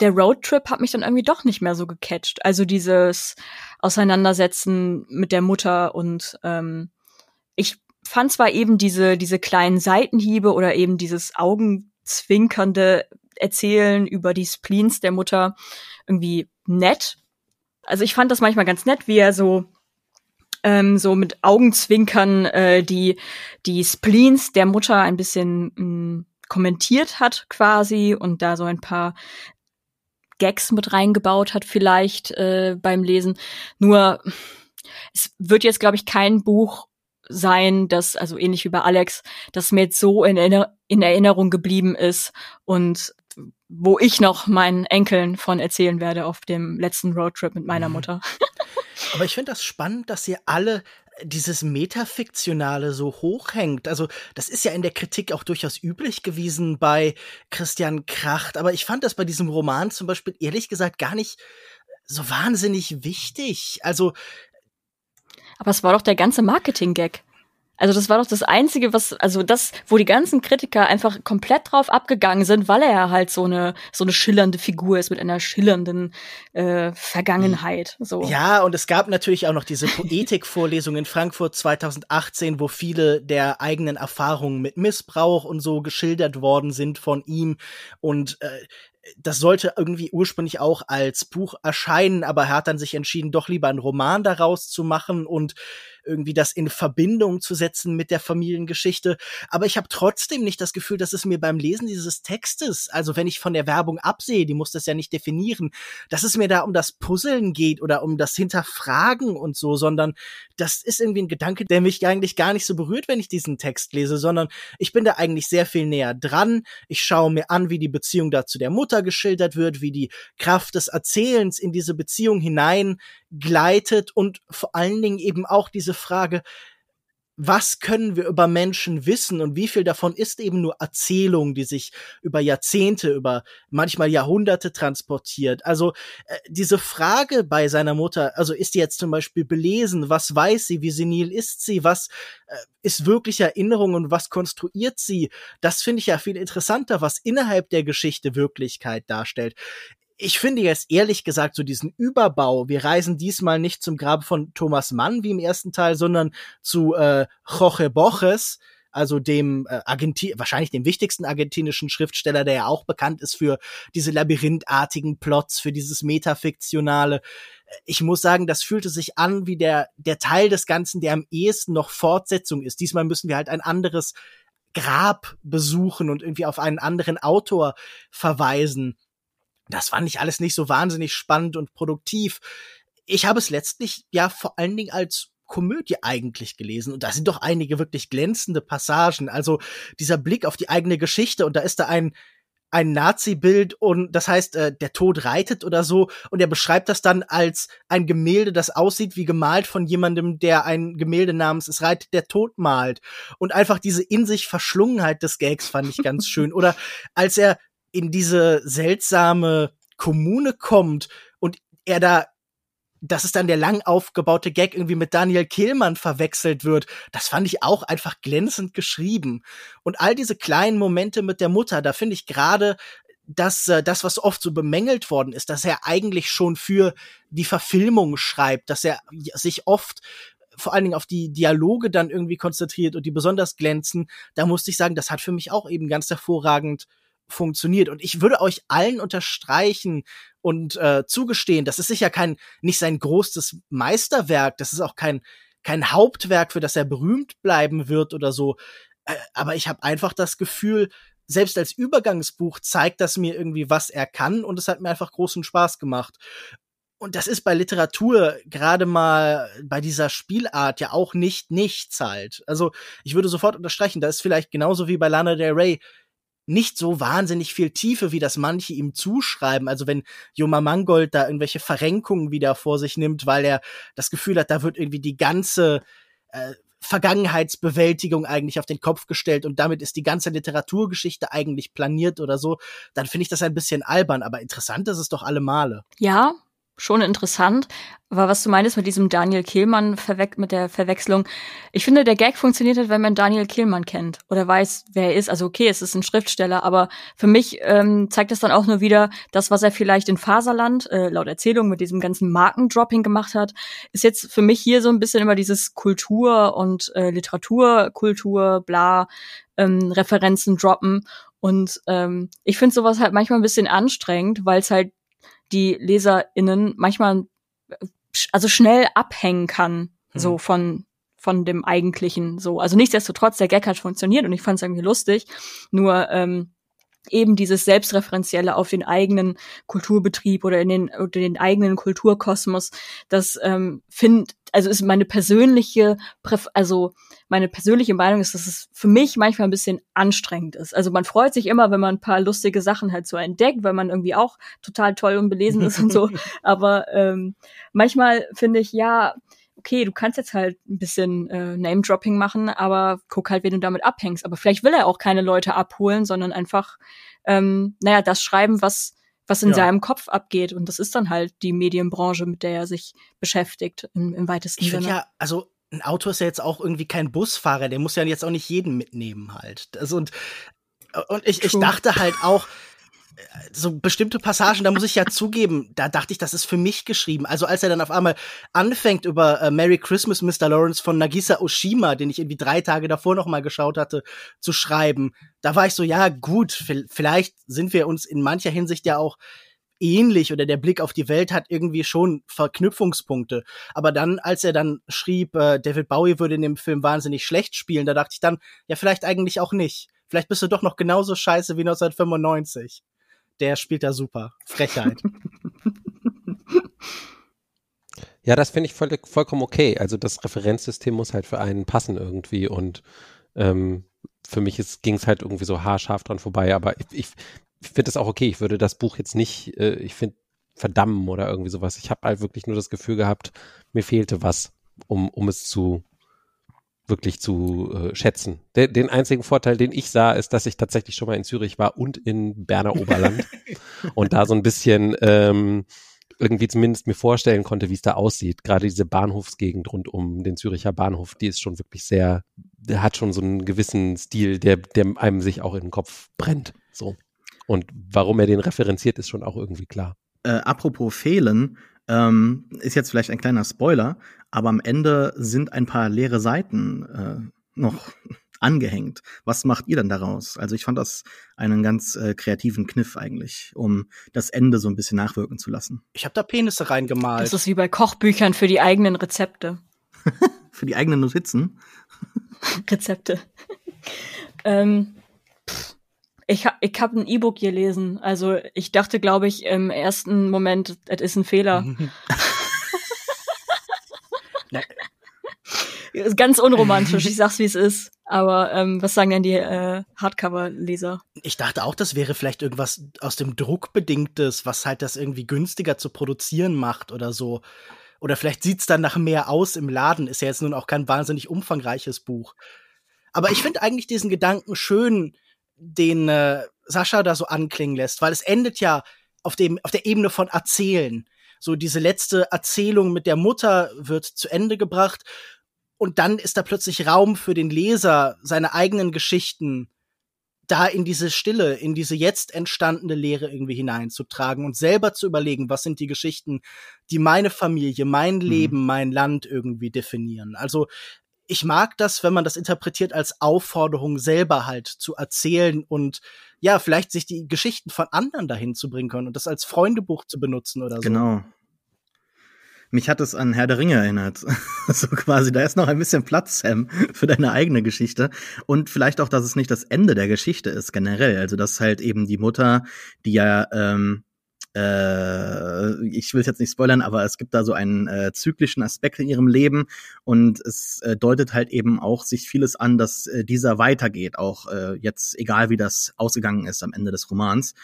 der Roadtrip hat mich dann irgendwie doch nicht mehr so gecatcht. Also dieses Auseinandersetzen mit der Mutter und ähm, ich fand zwar eben diese, diese kleinen Seitenhiebe oder eben dieses augenzwinkernde Erzählen über die Spleens der Mutter irgendwie nett. Also ich fand das manchmal ganz nett, wie er so ähm, so mit Augenzwinkern äh, die die Spleens der Mutter ein bisschen mh, mm, kommentiert hat quasi und da so ein paar Gags mit reingebaut hat vielleicht äh, beim Lesen. Nur es wird jetzt, glaube ich, kein Buch sein, das, also ähnlich wie bei Alex, das mir jetzt so in, in Erinnerung geblieben ist und wo ich noch meinen Enkeln von erzählen werde auf dem letzten Roadtrip mit meiner mhm. Mutter. Aber ich finde das spannend, dass ihr alle dieses Metafiktionale so hochhängt. Also, das ist ja in der Kritik auch durchaus üblich gewesen bei Christian Kracht. Aber ich fand das bei diesem Roman zum Beispiel ehrlich gesagt gar nicht so wahnsinnig wichtig. Also. Aber es war doch der ganze Marketing-Gag. Also das war doch das Einzige, was, also das, wo die ganzen Kritiker einfach komplett drauf abgegangen sind, weil er halt so eine so eine schillernde Figur ist mit einer schillernden äh, Vergangenheit. So. Ja, und es gab natürlich auch noch diese Poetikvorlesung in Frankfurt 2018, wo viele der eigenen Erfahrungen mit Missbrauch und so geschildert worden sind von ihm. Und äh, das sollte irgendwie ursprünglich auch als Buch erscheinen, aber er hat dann sich entschieden, doch lieber einen Roman daraus zu machen und irgendwie das in Verbindung zu setzen mit der Familiengeschichte. Aber ich habe trotzdem nicht das Gefühl, dass es mir beim Lesen dieses Textes, also wenn ich von der Werbung absehe, die muss das ja nicht definieren, dass es mir da um das Puzzeln geht oder um das Hinterfragen und so, sondern das ist irgendwie ein Gedanke, der mich eigentlich gar nicht so berührt, wenn ich diesen Text lese, sondern ich bin da eigentlich sehr viel näher dran. Ich schaue mir an, wie die Beziehung da zu der Mutter geschildert wird, wie die Kraft des Erzählens in diese Beziehung hinein gleitet und vor allen Dingen eben auch diese Frage, was können wir über Menschen wissen und wie viel davon ist eben nur Erzählung, die sich über Jahrzehnte, über manchmal Jahrhunderte transportiert. Also äh, diese Frage bei seiner Mutter, also ist die jetzt zum Beispiel belesen, was weiß sie, wie senil ist sie, was äh, ist wirklich Erinnerung und was konstruiert sie, das finde ich ja viel interessanter, was innerhalb der Geschichte Wirklichkeit darstellt ich finde jetzt ehrlich gesagt so diesen Überbau, wir reisen diesmal nicht zum Grab von Thomas Mann wie im ersten Teil, sondern zu äh, Jorge Borges, also dem äh, Argenti wahrscheinlich dem wichtigsten argentinischen Schriftsteller, der ja auch bekannt ist für diese labyrinthartigen Plots, für dieses Metafiktionale. Ich muss sagen, das fühlte sich an wie der, der Teil des Ganzen, der am ehesten noch Fortsetzung ist. Diesmal müssen wir halt ein anderes Grab besuchen und irgendwie auf einen anderen Autor verweisen. Das fand ich alles nicht so wahnsinnig spannend und produktiv. Ich habe es letztlich ja vor allen Dingen als Komödie eigentlich gelesen. Und da sind doch einige wirklich glänzende Passagen. Also dieser Blick auf die eigene Geschichte und da ist da ein, ein Nazi-Bild und das heißt, äh, der Tod reitet oder so und er beschreibt das dann als ein Gemälde, das aussieht wie gemalt von jemandem, der ein Gemälde namens Es reitet der Tod malt und einfach diese in sich Verschlungenheit des Gags fand ich ganz schön oder als er in diese seltsame Kommune kommt und er da dass es dann der lang aufgebaute Gag irgendwie mit Daniel Kehlmann verwechselt wird, das fand ich auch einfach glänzend geschrieben. Und all diese kleinen Momente mit der Mutter, da finde ich gerade dass äh, das, was oft so bemängelt worden ist, dass er eigentlich schon für die Verfilmung schreibt, dass er sich oft vor allen Dingen auf die Dialoge dann irgendwie konzentriert und die besonders glänzen, da musste ich sagen, das hat für mich auch eben ganz hervorragend funktioniert. Und ich würde euch allen unterstreichen und äh, zugestehen, das ist sicher kein, nicht sein großes Meisterwerk, das ist auch kein, kein Hauptwerk, für das er berühmt bleiben wird oder so. Äh, aber ich habe einfach das Gefühl, selbst als Übergangsbuch zeigt das mir irgendwie, was er kann und es hat mir einfach großen Spaß gemacht. Und das ist bei Literatur gerade mal bei dieser Spielart ja auch nicht nichts halt. Also ich würde sofort unterstreichen, da ist vielleicht genauso wie bei Lana Del Rey nicht so wahnsinnig viel Tiefe, wie das manche ihm zuschreiben. Also wenn Joma Mangold da irgendwelche Verrenkungen wieder vor sich nimmt, weil er das Gefühl hat, da wird irgendwie die ganze äh, Vergangenheitsbewältigung eigentlich auf den Kopf gestellt und damit ist die ganze Literaturgeschichte eigentlich planiert oder so, dann finde ich das ein bisschen albern, aber interessant ist es doch alle Male. Ja, schon interessant. Aber was du meinst mit diesem Daniel Kehlmann mit der Verwechslung, ich finde, der Gag funktioniert halt, wenn man Daniel Kehlmann kennt oder weiß, wer er ist. Also okay, es ist ein Schriftsteller, aber für mich ähm, zeigt das dann auch nur wieder, das, was er vielleicht in Faserland, äh, laut Erzählung, mit diesem ganzen Markendropping gemacht hat, ist jetzt für mich hier so ein bisschen immer dieses Kultur und äh, Literatur, Kultur, bla, ähm, Referenzen droppen. Und ähm, ich finde sowas halt manchmal ein bisschen anstrengend, weil es halt die LeserInnen manchmal also schnell abhängen kann, hm. so von von dem eigentlichen so. Also nichtsdestotrotz, der Gag hat funktioniert und ich fand es irgendwie lustig. Nur ähm, eben dieses Selbstreferenzielle auf den eigenen Kulturbetrieb oder in den, oder den eigenen Kulturkosmos, das ähm, finde, also ist meine persönliche, Präf also meine persönliche Meinung ist, dass es für mich manchmal ein bisschen anstrengend ist. Also man freut sich immer, wenn man ein paar lustige Sachen halt so entdeckt, weil man irgendwie auch total toll und belesen ist und so. Aber ähm, manchmal finde ich, ja, okay, du kannst jetzt halt ein bisschen äh, Name-Dropping machen, aber guck halt, wen du damit abhängst. Aber vielleicht will er auch keine Leute abholen, sondern einfach, ähm, naja, das schreiben, was, was in ja. seinem Kopf abgeht. Und das ist dann halt die Medienbranche, mit der er sich beschäftigt, im, im weitesten ich Sinne. Ja, also ein Autor ist ja jetzt auch irgendwie kein Busfahrer, der muss ja jetzt auch nicht jeden mitnehmen halt. Also und, und ich, ich dachte halt auch, so bestimmte Passagen, da muss ich ja zugeben, da dachte ich, das ist für mich geschrieben. Also als er dann auf einmal anfängt über äh, Merry Christmas, Mr. Lawrence von Nagisa Oshima, den ich irgendwie drei Tage davor noch mal geschaut hatte, zu schreiben, da war ich so, ja gut, vielleicht sind wir uns in mancher Hinsicht ja auch ähnlich oder der Blick auf die Welt hat irgendwie schon Verknüpfungspunkte. Aber dann, als er dann schrieb, äh, David Bowie würde in dem Film wahnsinnig schlecht spielen, da dachte ich dann, ja, vielleicht eigentlich auch nicht. Vielleicht bist du doch noch genauso scheiße wie 1995 der spielt da super. Frechheit. Ja, das finde ich voll, vollkommen okay. Also das Referenzsystem muss halt für einen passen irgendwie und ähm, für mich ging es halt irgendwie so haarscharf dran vorbei, aber ich, ich, ich finde das auch okay. Ich würde das Buch jetzt nicht, äh, ich finde, verdammen oder irgendwie sowas. Ich habe halt wirklich nur das Gefühl gehabt, mir fehlte was, um, um es zu wirklich zu äh, schätzen. De den einzigen Vorteil, den ich sah, ist, dass ich tatsächlich schon mal in Zürich war und in Berner Oberland und da so ein bisschen ähm, irgendwie zumindest mir vorstellen konnte, wie es da aussieht. Gerade diese Bahnhofsgegend rund um den Züricher Bahnhof, die ist schon wirklich sehr, der hat schon so einen gewissen Stil, der, der einem sich auch in den Kopf brennt. So. Und warum er den referenziert, ist schon auch irgendwie klar. Äh, apropos fehlen, ähm, ist jetzt vielleicht ein kleiner Spoiler, aber am Ende sind ein paar leere Seiten äh, noch angehängt. Was macht ihr denn daraus? Also ich fand das einen ganz äh, kreativen Kniff eigentlich, um das Ende so ein bisschen nachwirken zu lassen. Ich habe da Penisse reingemalt. Das ist wie bei Kochbüchern für die eigenen Rezepte. für die eigenen Notizen? Rezepte. ähm, ich, ha ich habe ein E-Book gelesen. Also ich dachte, glaube ich, im ersten Moment, es ist ein Fehler. ist ganz unromantisch, ich sag's wie es ist. Aber ähm, was sagen denn die äh, Hardcover-Leser? Ich dachte auch, das wäre vielleicht irgendwas aus dem Druck bedingtes, was halt das irgendwie günstiger zu produzieren macht oder so. Oder vielleicht sieht's dann nach mehr aus im Laden. Ist ja jetzt nun auch kein wahnsinnig umfangreiches Buch. Aber ich finde eigentlich diesen Gedanken schön, den äh, Sascha da so anklingen lässt, weil es endet ja auf dem auf der Ebene von Erzählen. So diese letzte Erzählung mit der Mutter wird zu Ende gebracht und dann ist da plötzlich Raum für den Leser, seine eigenen Geschichten da in diese Stille, in diese jetzt entstandene Lehre irgendwie hineinzutragen und selber zu überlegen, was sind die Geschichten, die meine Familie, mein mhm. Leben, mhm. mein Land irgendwie definieren. Also ich mag das, wenn man das interpretiert als Aufforderung, selber halt zu erzählen und ja, vielleicht sich die Geschichten von anderen dahin zu bringen können und das als Freundebuch zu benutzen oder so. Genau. Mich hat es an Herr der Ringe erinnert. so quasi, da ist noch ein bisschen Platz, Sam, für deine eigene Geschichte. Und vielleicht auch, dass es nicht das Ende der Geschichte ist, generell. Also, dass halt eben die Mutter, die ja ähm, äh, ich will es jetzt nicht spoilern, aber es gibt da so einen äh, zyklischen Aspekt in ihrem Leben und es äh, deutet halt eben auch sich vieles an, dass äh, dieser weitergeht, auch äh, jetzt egal wie das ausgegangen ist am Ende des Romans.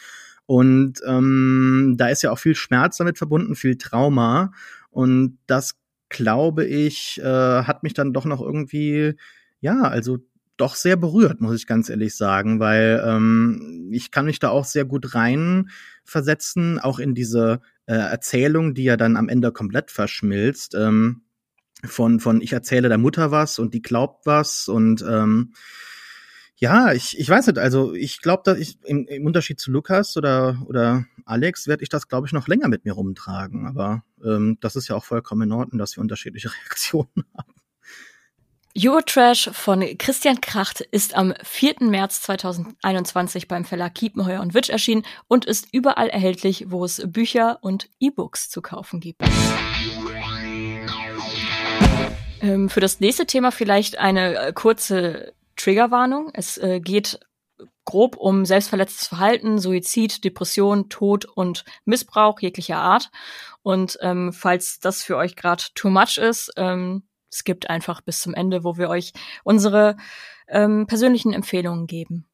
Und ähm, da ist ja auch viel Schmerz damit verbunden, viel Trauma und das glaube ich äh, hat mich dann doch noch irgendwie ja, also doch sehr berührt, muss ich ganz ehrlich sagen, weil ähm, ich kann mich da auch sehr gut reinversetzen, auch in diese äh, Erzählung, die ja dann am Ende komplett verschmilzt. Ähm, von, von ich erzähle der Mutter was und die glaubt was und ähm, ja, ich, ich weiß nicht, also ich glaube, dass ich im, im Unterschied zu Lukas oder, oder Alex werde ich das, glaube ich, noch länger mit mir rumtragen. Aber ähm, das ist ja auch vollkommen in Ordnung, dass wir unterschiedliche Reaktionen haben. Eurotrash von Christian Kracht ist am 4. März 2021 beim Verlag Kiepenheuer und Witsch erschienen und ist überall erhältlich, wo es Bücher und E-Books zu kaufen gibt. Ähm, für das nächste Thema vielleicht eine äh, kurze Triggerwarnung. Es äh, geht grob um selbstverletztes Verhalten, Suizid, Depression, Tod und Missbrauch jeglicher Art. Und ähm, falls das für euch gerade too much ist, ähm, skippt einfach bis zum Ende, wo wir euch unsere ähm, persönlichen Empfehlungen geben.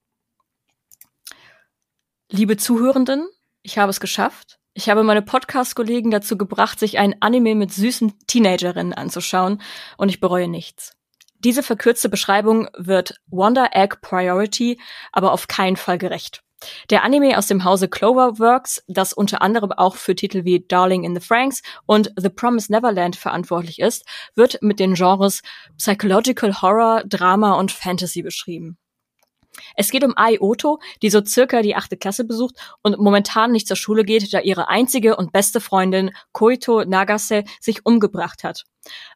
Liebe Zuhörenden, ich habe es geschafft. Ich habe meine Podcast-Kollegen dazu gebracht, sich ein Anime mit süßen Teenagerinnen anzuschauen und ich bereue nichts. Diese verkürzte Beschreibung wird Wonder Egg Priority aber auf keinen Fall gerecht. Der Anime aus dem Hause Cloverworks, das unter anderem auch für Titel wie Darling in the Franks und The Promised Neverland verantwortlich ist, wird mit den Genres Psychological Horror, Drama und Fantasy beschrieben. Es geht um Ai Oto, die so circa die achte Klasse besucht und momentan nicht zur Schule geht, da ihre einzige und beste Freundin Koito Nagase sich umgebracht hat.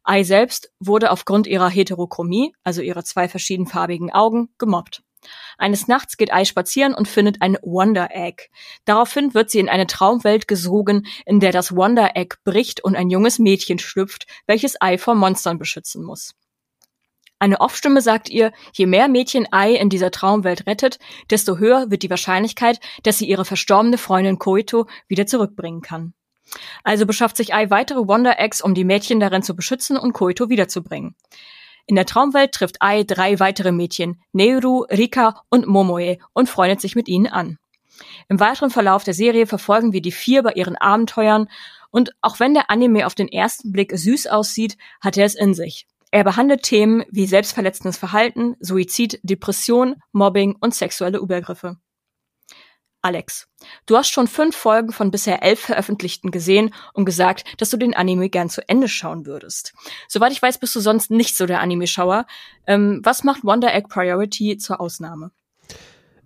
Ai selbst wurde aufgrund ihrer Heterochromie, also ihrer zwei verschiedenfarbigen Augen, gemobbt. Eines Nachts geht Ai spazieren und findet ein Wonder Egg. Daraufhin wird sie in eine Traumwelt gesogen, in der das Wonder Egg bricht und ein junges Mädchen schlüpft, welches Ai vor Monstern beschützen muss. Eine Off-Stimme sagt ihr, je mehr Mädchen Ai in dieser Traumwelt rettet, desto höher wird die Wahrscheinlichkeit, dass sie ihre verstorbene Freundin Koito wieder zurückbringen kann. Also beschafft sich Ai weitere Wonder Eggs, um die Mädchen darin zu beschützen und Koito wiederzubringen. In der Traumwelt trifft Ai drei weitere Mädchen, Neuru, Rika und Momoe, und freundet sich mit ihnen an. Im weiteren Verlauf der Serie verfolgen wir die vier bei ihren Abenteuern, und auch wenn der Anime auf den ersten Blick süß aussieht, hat er es in sich. Er behandelt Themen wie selbstverletzendes Verhalten, Suizid, Depression, Mobbing und sexuelle Übergriffe. Alex, du hast schon fünf Folgen von bisher elf veröffentlichten gesehen und gesagt, dass du den Anime gern zu Ende schauen würdest. Soweit ich weiß, bist du sonst nicht so der Anime-Schauer. Ähm, was macht Wonder Egg Priority zur Ausnahme?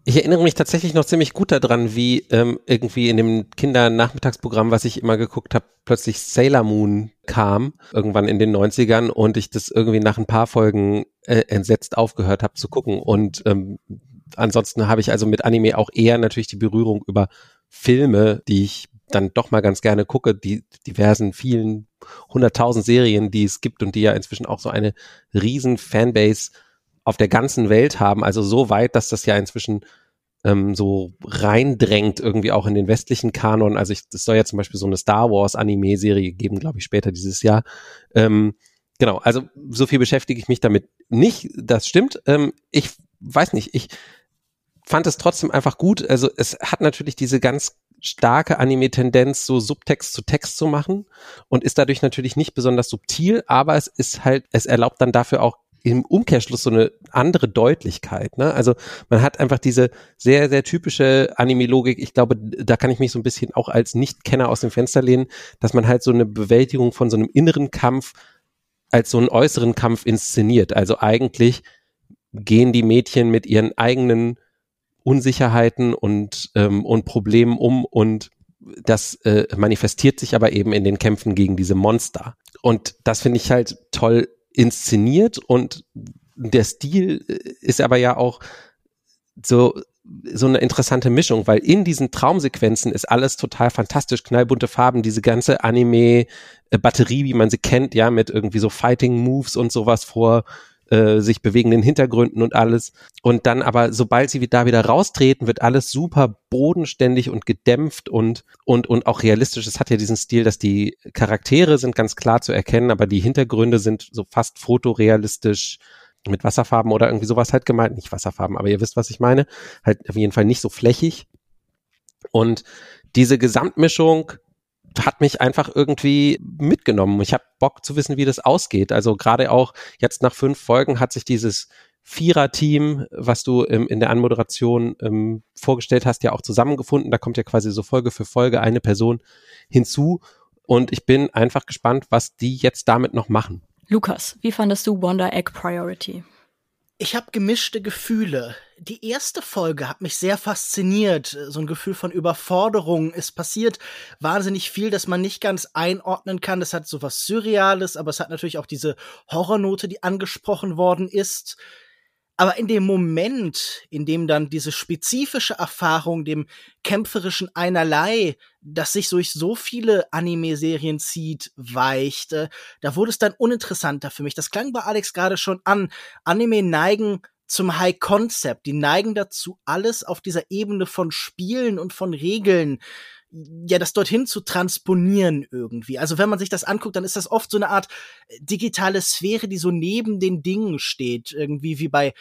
Ich erinnere mich tatsächlich noch ziemlich gut daran, wie ähm, irgendwie in dem Kindernachmittagsprogramm, was ich immer geguckt habe, plötzlich Sailor Moon kam, irgendwann in den 90ern und ich das irgendwie nach ein paar Folgen äh, entsetzt aufgehört habe zu gucken. Und ähm, ansonsten habe ich also mit Anime auch eher natürlich die Berührung über Filme, die ich dann doch mal ganz gerne gucke, die diversen vielen hunderttausend Serien, die es gibt und die ja inzwischen auch so eine riesen Fanbase auf der ganzen Welt haben, also so weit, dass das ja inzwischen ähm, so reindrängt irgendwie auch in den westlichen Kanon. Also es soll ja zum Beispiel so eine Star Wars Anime-Serie geben, glaube ich, später dieses Jahr. Ähm, genau, also so viel beschäftige ich mich damit nicht. Das stimmt. Ähm, ich weiß nicht, ich fand es trotzdem einfach gut. Also es hat natürlich diese ganz starke Anime-Tendenz, so Subtext zu Text zu machen und ist dadurch natürlich nicht besonders subtil, aber es ist halt, es erlaubt dann dafür auch im Umkehrschluss so eine andere Deutlichkeit. Ne? Also man hat einfach diese sehr, sehr typische Anime-Logik. Ich glaube, da kann ich mich so ein bisschen auch als Nicht-Kenner aus dem Fenster lehnen, dass man halt so eine Bewältigung von so einem inneren Kampf als so einen äußeren Kampf inszeniert. Also eigentlich gehen die Mädchen mit ihren eigenen Unsicherheiten und, ähm, und Problemen um und das äh, manifestiert sich aber eben in den Kämpfen gegen diese Monster. Und das finde ich halt toll inszeniert und der Stil ist aber ja auch so so eine interessante Mischung, weil in diesen Traumsequenzen ist alles total fantastisch, knallbunte Farben, diese ganze Anime-Batterie, wie man sie kennt, ja, mit irgendwie so Fighting-Moves und sowas vor äh, sich bewegenden Hintergründen und alles. Und dann aber, sobald sie da wieder raustreten, wird alles super bodenständig und gedämpft und, und, und auch realistisch. Es hat ja diesen Stil, dass die Charaktere sind ganz klar zu erkennen, aber die Hintergründe sind so fast fotorealistisch mit Wasserfarben oder irgendwie sowas halt gemalt. Nicht Wasserfarben, aber ihr wisst, was ich meine. Halt auf jeden Fall nicht so flächig. Und diese Gesamtmischung hat mich einfach irgendwie mitgenommen. Ich habe Bock zu wissen, wie das ausgeht. Also gerade auch jetzt nach fünf Folgen hat sich dieses Vierer-Team, was du ähm, in der Anmoderation ähm, vorgestellt hast, ja auch zusammengefunden. Da kommt ja quasi so Folge für Folge eine Person hinzu. Und ich bin einfach gespannt, was die jetzt damit noch machen. Lukas, wie fandest du Wonder Egg Priority? Ich habe gemischte Gefühle. Die erste Folge hat mich sehr fasziniert. So ein Gefühl von Überforderung. Es passiert wahnsinnig viel, dass man nicht ganz einordnen kann. Das hat so was Surreales, aber es hat natürlich auch diese Horrornote, die angesprochen worden ist. Aber in dem Moment, in dem dann diese spezifische Erfahrung, dem kämpferischen Einerlei, das sich durch so viele Anime-Serien zieht, weichte, da wurde es dann uninteressanter für mich. Das klang bei Alex gerade schon an. Anime neigen zum High Concept. Die neigen dazu, alles auf dieser Ebene von Spielen und von Regeln ja, das dorthin zu transponieren irgendwie. Also wenn man sich das anguckt, dann ist das oft so eine Art äh, digitale Sphäre, die so neben den Dingen steht. Irgendwie wie bei äh,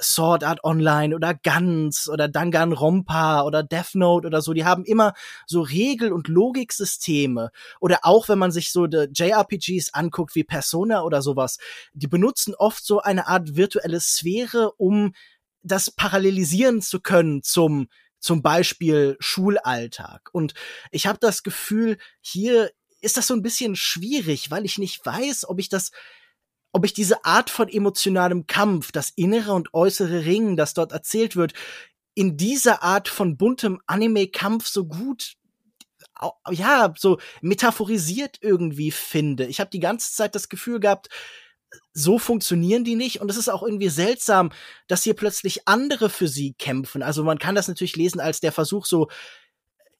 Sword Art Online oder Guns oder Danganronpa oder Death Note oder so, die haben immer so Regel- und Logiksysteme. Oder auch wenn man sich so JRPGs anguckt wie Persona oder sowas, die benutzen oft so eine Art virtuelle Sphäre, um das parallelisieren zu können zum zum Beispiel Schulalltag. Und ich habe das Gefühl, hier ist das so ein bisschen schwierig, weil ich nicht weiß, ob ich das ob ich diese Art von emotionalem Kampf, das innere und äußere Ringen, das dort erzählt wird, in dieser Art von buntem Anime-Kampf so gut ja, so metaphorisiert irgendwie finde. Ich habe die ganze Zeit das Gefühl gehabt, so funktionieren die nicht. Und es ist auch irgendwie seltsam, dass hier plötzlich andere für sie kämpfen. Also man kann das natürlich lesen als der Versuch, so,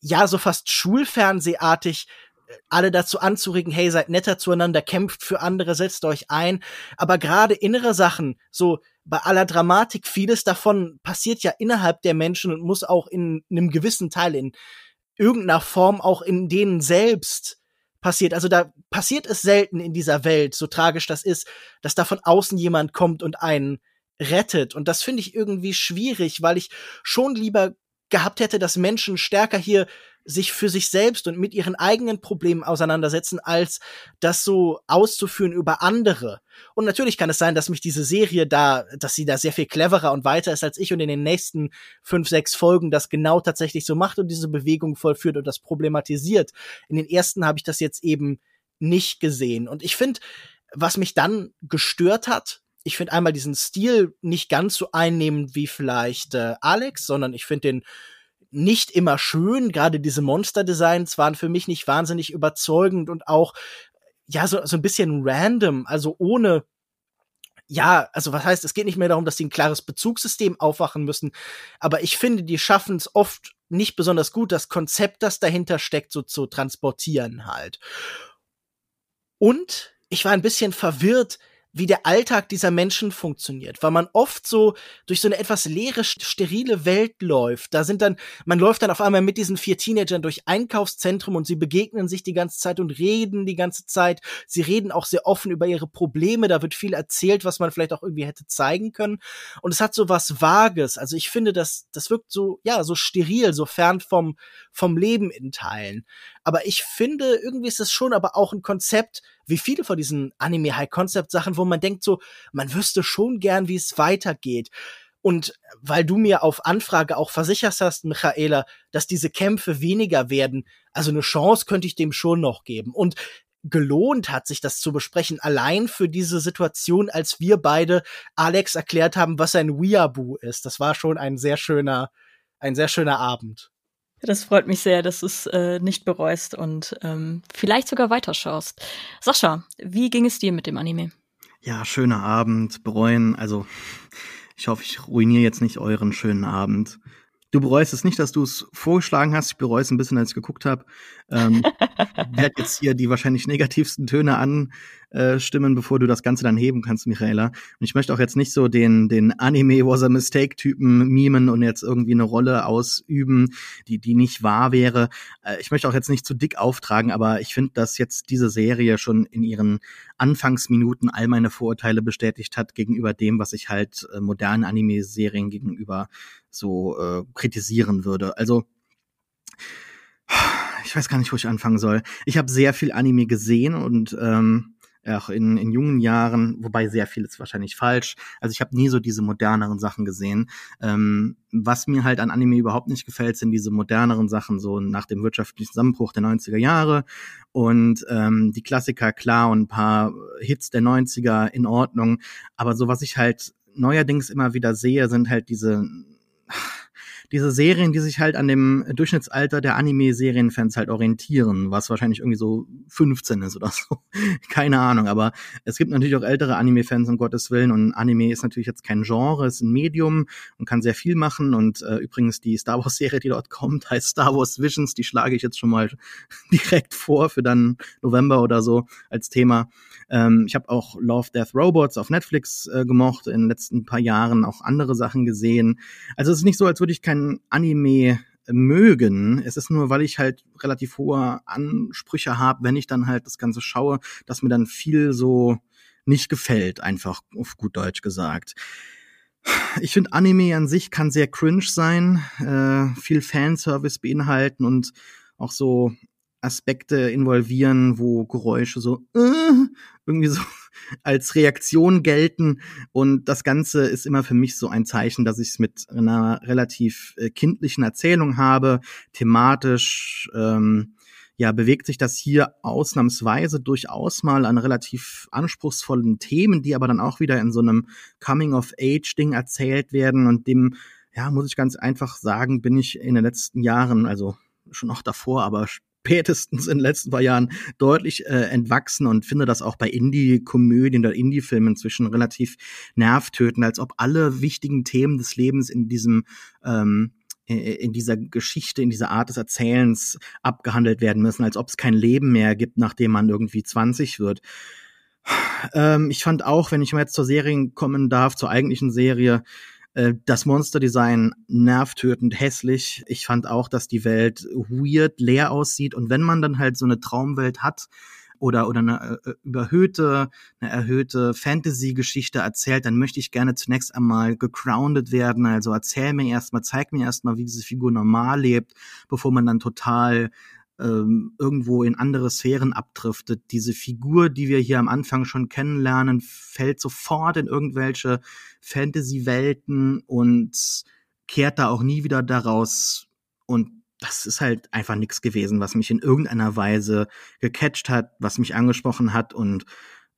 ja, so fast schulfernsehartig äh, alle dazu anzuregen, hey, seid netter zueinander, kämpft für andere, setzt euch ein. Aber gerade innere Sachen, so bei aller Dramatik, vieles davon passiert ja innerhalb der Menschen und muss auch in einem gewissen Teil in irgendeiner Form auch in denen selbst passiert. Also da passiert es selten in dieser Welt, so tragisch das ist, dass da von außen jemand kommt und einen rettet. Und das finde ich irgendwie schwierig, weil ich schon lieber gehabt hätte, dass Menschen stärker hier sich für sich selbst und mit ihren eigenen Problemen auseinandersetzen, als das so auszuführen über andere. Und natürlich kann es sein, dass mich diese Serie da, dass sie da sehr viel cleverer und weiter ist als ich und in den nächsten fünf, sechs Folgen das genau tatsächlich so macht und diese Bewegung vollführt und das problematisiert. In den ersten habe ich das jetzt eben nicht gesehen. Und ich finde, was mich dann gestört hat, ich finde einmal diesen Stil nicht ganz so einnehmend wie vielleicht äh, Alex, sondern ich finde den nicht immer schön. Gerade diese Monster-Designs waren für mich nicht wahnsinnig überzeugend und auch ja so, so ein bisschen random, also ohne ja, also was heißt, es geht nicht mehr darum, dass sie ein klares Bezugssystem aufwachen müssen, aber ich finde, die schaffen es oft nicht besonders gut, das Konzept, das dahinter steckt, so zu transportieren halt. Und ich war ein bisschen verwirrt, wie der Alltag dieser Menschen funktioniert, weil man oft so durch so eine etwas leere, sterile Welt läuft. Da sind dann, man läuft dann auf einmal mit diesen vier Teenagern durch Einkaufszentrum und sie begegnen sich die ganze Zeit und reden die ganze Zeit. Sie reden auch sehr offen über ihre Probleme. Da wird viel erzählt, was man vielleicht auch irgendwie hätte zeigen können. Und es hat so was Vages. Also ich finde, das, das wirkt so, ja, so steril, so fern vom, vom Leben in Teilen. Aber ich finde, irgendwie ist es schon aber auch ein Konzept, wie viele von diesen Anime-High-Concept-Sachen, wo man denkt so, man wüsste schon gern, wie es weitergeht. Und weil du mir auf Anfrage auch versichert hast, Michaela, dass diese Kämpfe weniger werden, also eine Chance könnte ich dem schon noch geben. Und gelohnt hat sich das zu besprechen, allein für diese Situation, als wir beide Alex erklärt haben, was ein Weeaboo ist. Das war schon ein sehr schöner, ein sehr schöner Abend. Das freut mich sehr, dass du es äh, nicht bereust und ähm, vielleicht sogar weiterschaust. Sascha, wie ging es dir mit dem Anime? Ja, schöner Abend, bereuen. Also, ich hoffe, ich ruiniere jetzt nicht euren schönen Abend. Du bereust es nicht, dass du es vorgeschlagen hast. Ich bereue es ein bisschen, als ich geguckt habe. Ähm, werde jetzt hier die wahrscheinlich negativsten Töne anstimmen, bevor du das Ganze dann heben kannst, Michaela. Und ich möchte auch jetzt nicht so den, den Anime was a Mistake-Typen mimen und jetzt irgendwie eine Rolle ausüben, die, die nicht wahr wäre. Äh, ich möchte auch jetzt nicht zu dick auftragen, aber ich finde, dass jetzt diese Serie schon in ihren Anfangsminuten all meine Vorurteile bestätigt hat gegenüber dem, was ich halt äh, modernen Anime-Serien gegenüber so äh, kritisieren würde. Also ich weiß gar nicht, wo ich anfangen soll. Ich habe sehr viel Anime gesehen und ähm, auch in, in jungen Jahren, wobei sehr viel ist wahrscheinlich falsch. Also ich habe nie so diese moderneren Sachen gesehen. Ähm, was mir halt an Anime überhaupt nicht gefällt, sind diese moderneren Sachen, so nach dem wirtschaftlichen Zusammenbruch der 90er Jahre und ähm, die Klassiker, klar, und ein paar Hits der 90er in Ordnung. Aber so was ich halt neuerdings immer wieder sehe, sind halt diese diese Serien, die sich halt an dem Durchschnittsalter der Anime-Serienfans halt orientieren, was wahrscheinlich irgendwie so 15 ist oder so. Keine Ahnung, aber es gibt natürlich auch ältere Anime-Fans, um Gottes Willen. Und Anime ist natürlich jetzt kein Genre, ist ein Medium und kann sehr viel machen. Und äh, übrigens die Star Wars-Serie, die dort kommt, heißt Star Wars Visions. Die schlage ich jetzt schon mal direkt vor für dann November oder so als Thema. Ähm, ich habe auch Love, Death, Robots auf Netflix äh, gemocht, in den letzten paar Jahren auch andere Sachen gesehen. Also es ist nicht so, als würde ich kein Anime mögen. Es ist nur, weil ich halt relativ hohe Ansprüche habe, wenn ich dann halt das Ganze schaue, dass mir dann viel so nicht gefällt, einfach auf gut Deutsch gesagt. Ich finde, Anime an sich kann sehr cringe sein, äh, viel Fanservice beinhalten und auch so Aspekte involvieren, wo Geräusche so äh, irgendwie so als Reaktion gelten. Und das Ganze ist immer für mich so ein Zeichen, dass ich es mit einer relativ äh, kindlichen Erzählung habe. Thematisch ähm, ja bewegt sich das hier ausnahmsweise durchaus mal an relativ anspruchsvollen Themen, die aber dann auch wieder in so einem Coming-of-Age-Ding erzählt werden. Und dem, ja, muss ich ganz einfach sagen, bin ich in den letzten Jahren, also schon auch davor, aber spätestens in den letzten paar Jahren deutlich äh, entwachsen und finde das auch bei Indie-Komödien oder Indie-Filmen inzwischen relativ nervtötend, als ob alle wichtigen Themen des Lebens in diesem ähm, in dieser Geschichte, in dieser Art des Erzählens abgehandelt werden müssen, als ob es kein Leben mehr gibt, nachdem man irgendwie 20 wird. Ähm, ich fand auch, wenn ich mal jetzt zur Serie kommen darf, zur eigentlichen Serie, das Monsterdesign nervtötend hässlich. Ich fand auch, dass die Welt weird, leer aussieht. Und wenn man dann halt so eine Traumwelt hat, oder, oder eine äh, überhöhte, eine erhöhte Fantasy-Geschichte erzählt, dann möchte ich gerne zunächst einmal gegroundet werden. Also erzähl mir erstmal, zeig mir erstmal, wie diese Figur normal lebt, bevor man dann total ähm, irgendwo in andere Sphären abdriftet. Diese Figur, die wir hier am Anfang schon kennenlernen, fällt sofort in irgendwelche Fantasy-Welten und kehrt da auch nie wieder daraus. Und das ist halt einfach nichts gewesen, was mich in irgendeiner Weise gecatcht hat, was mich angesprochen hat und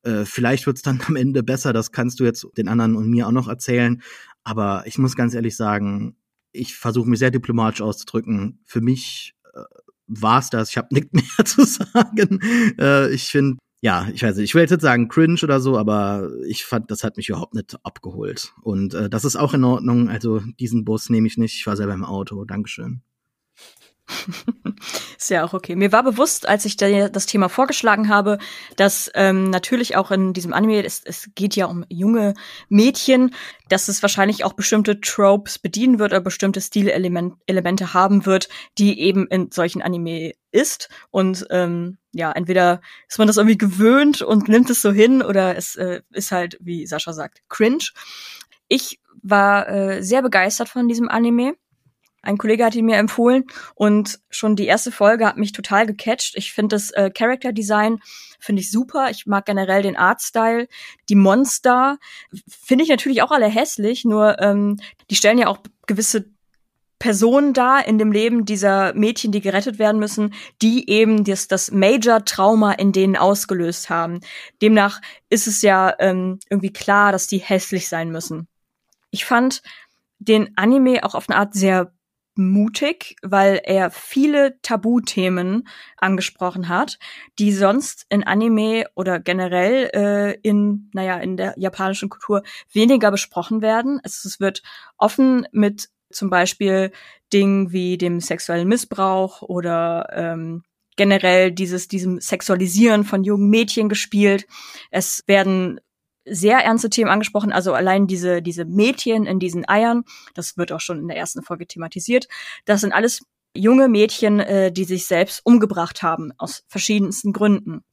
äh, vielleicht wird's dann am Ende besser, das kannst du jetzt den anderen und mir auch noch erzählen. Aber ich muss ganz ehrlich sagen, ich versuche mich sehr diplomatisch auszudrücken. Für mich äh, war's das. Ich habe nichts mehr zu sagen. Äh, ich finde, ja, ich weiß nicht, ich will jetzt sagen cringe oder so, aber ich fand, das hat mich überhaupt nicht abgeholt. Und äh, das ist auch in Ordnung. Also diesen Bus nehme ich nicht. Ich war selber im Auto. Dankeschön. Ist ja auch okay. Mir war bewusst, als ich da das Thema vorgeschlagen habe, dass ähm, natürlich auch in diesem Anime, es, es geht ja um junge Mädchen, dass es wahrscheinlich auch bestimmte Tropes bedienen wird oder bestimmte Stilelemente haben wird, die eben in solchen Anime ist. Und ähm, ja, entweder ist man das irgendwie gewöhnt und nimmt es so hin oder es äh, ist halt, wie Sascha sagt, cringe. Ich war äh, sehr begeistert von diesem Anime ein Kollege hat ihn mir empfohlen und schon die erste Folge hat mich total gecatcht. Ich finde das äh, Character Design finde ich super. Ich mag generell den Artstyle. Die Monster finde ich natürlich auch alle hässlich, nur ähm, die stellen ja auch gewisse Personen da in dem Leben dieser Mädchen, die gerettet werden müssen, die eben das, das Major-Trauma in denen ausgelöst haben. Demnach ist es ja ähm, irgendwie klar, dass die hässlich sein müssen. Ich fand den Anime auch auf eine Art sehr mutig, weil er viele Tabuthemen angesprochen hat, die sonst in Anime oder generell äh, in, naja, in der japanischen Kultur weniger besprochen werden. Es, wird offen mit zum Beispiel Dingen wie dem sexuellen Missbrauch oder ähm, generell dieses, diesem Sexualisieren von jungen Mädchen gespielt. Es werden sehr ernste Themen angesprochen. Also allein diese, diese Mädchen in diesen Eiern, das wird auch schon in der ersten Folge thematisiert. Das sind alles junge Mädchen, äh, die sich selbst umgebracht haben, aus verschiedensten Gründen.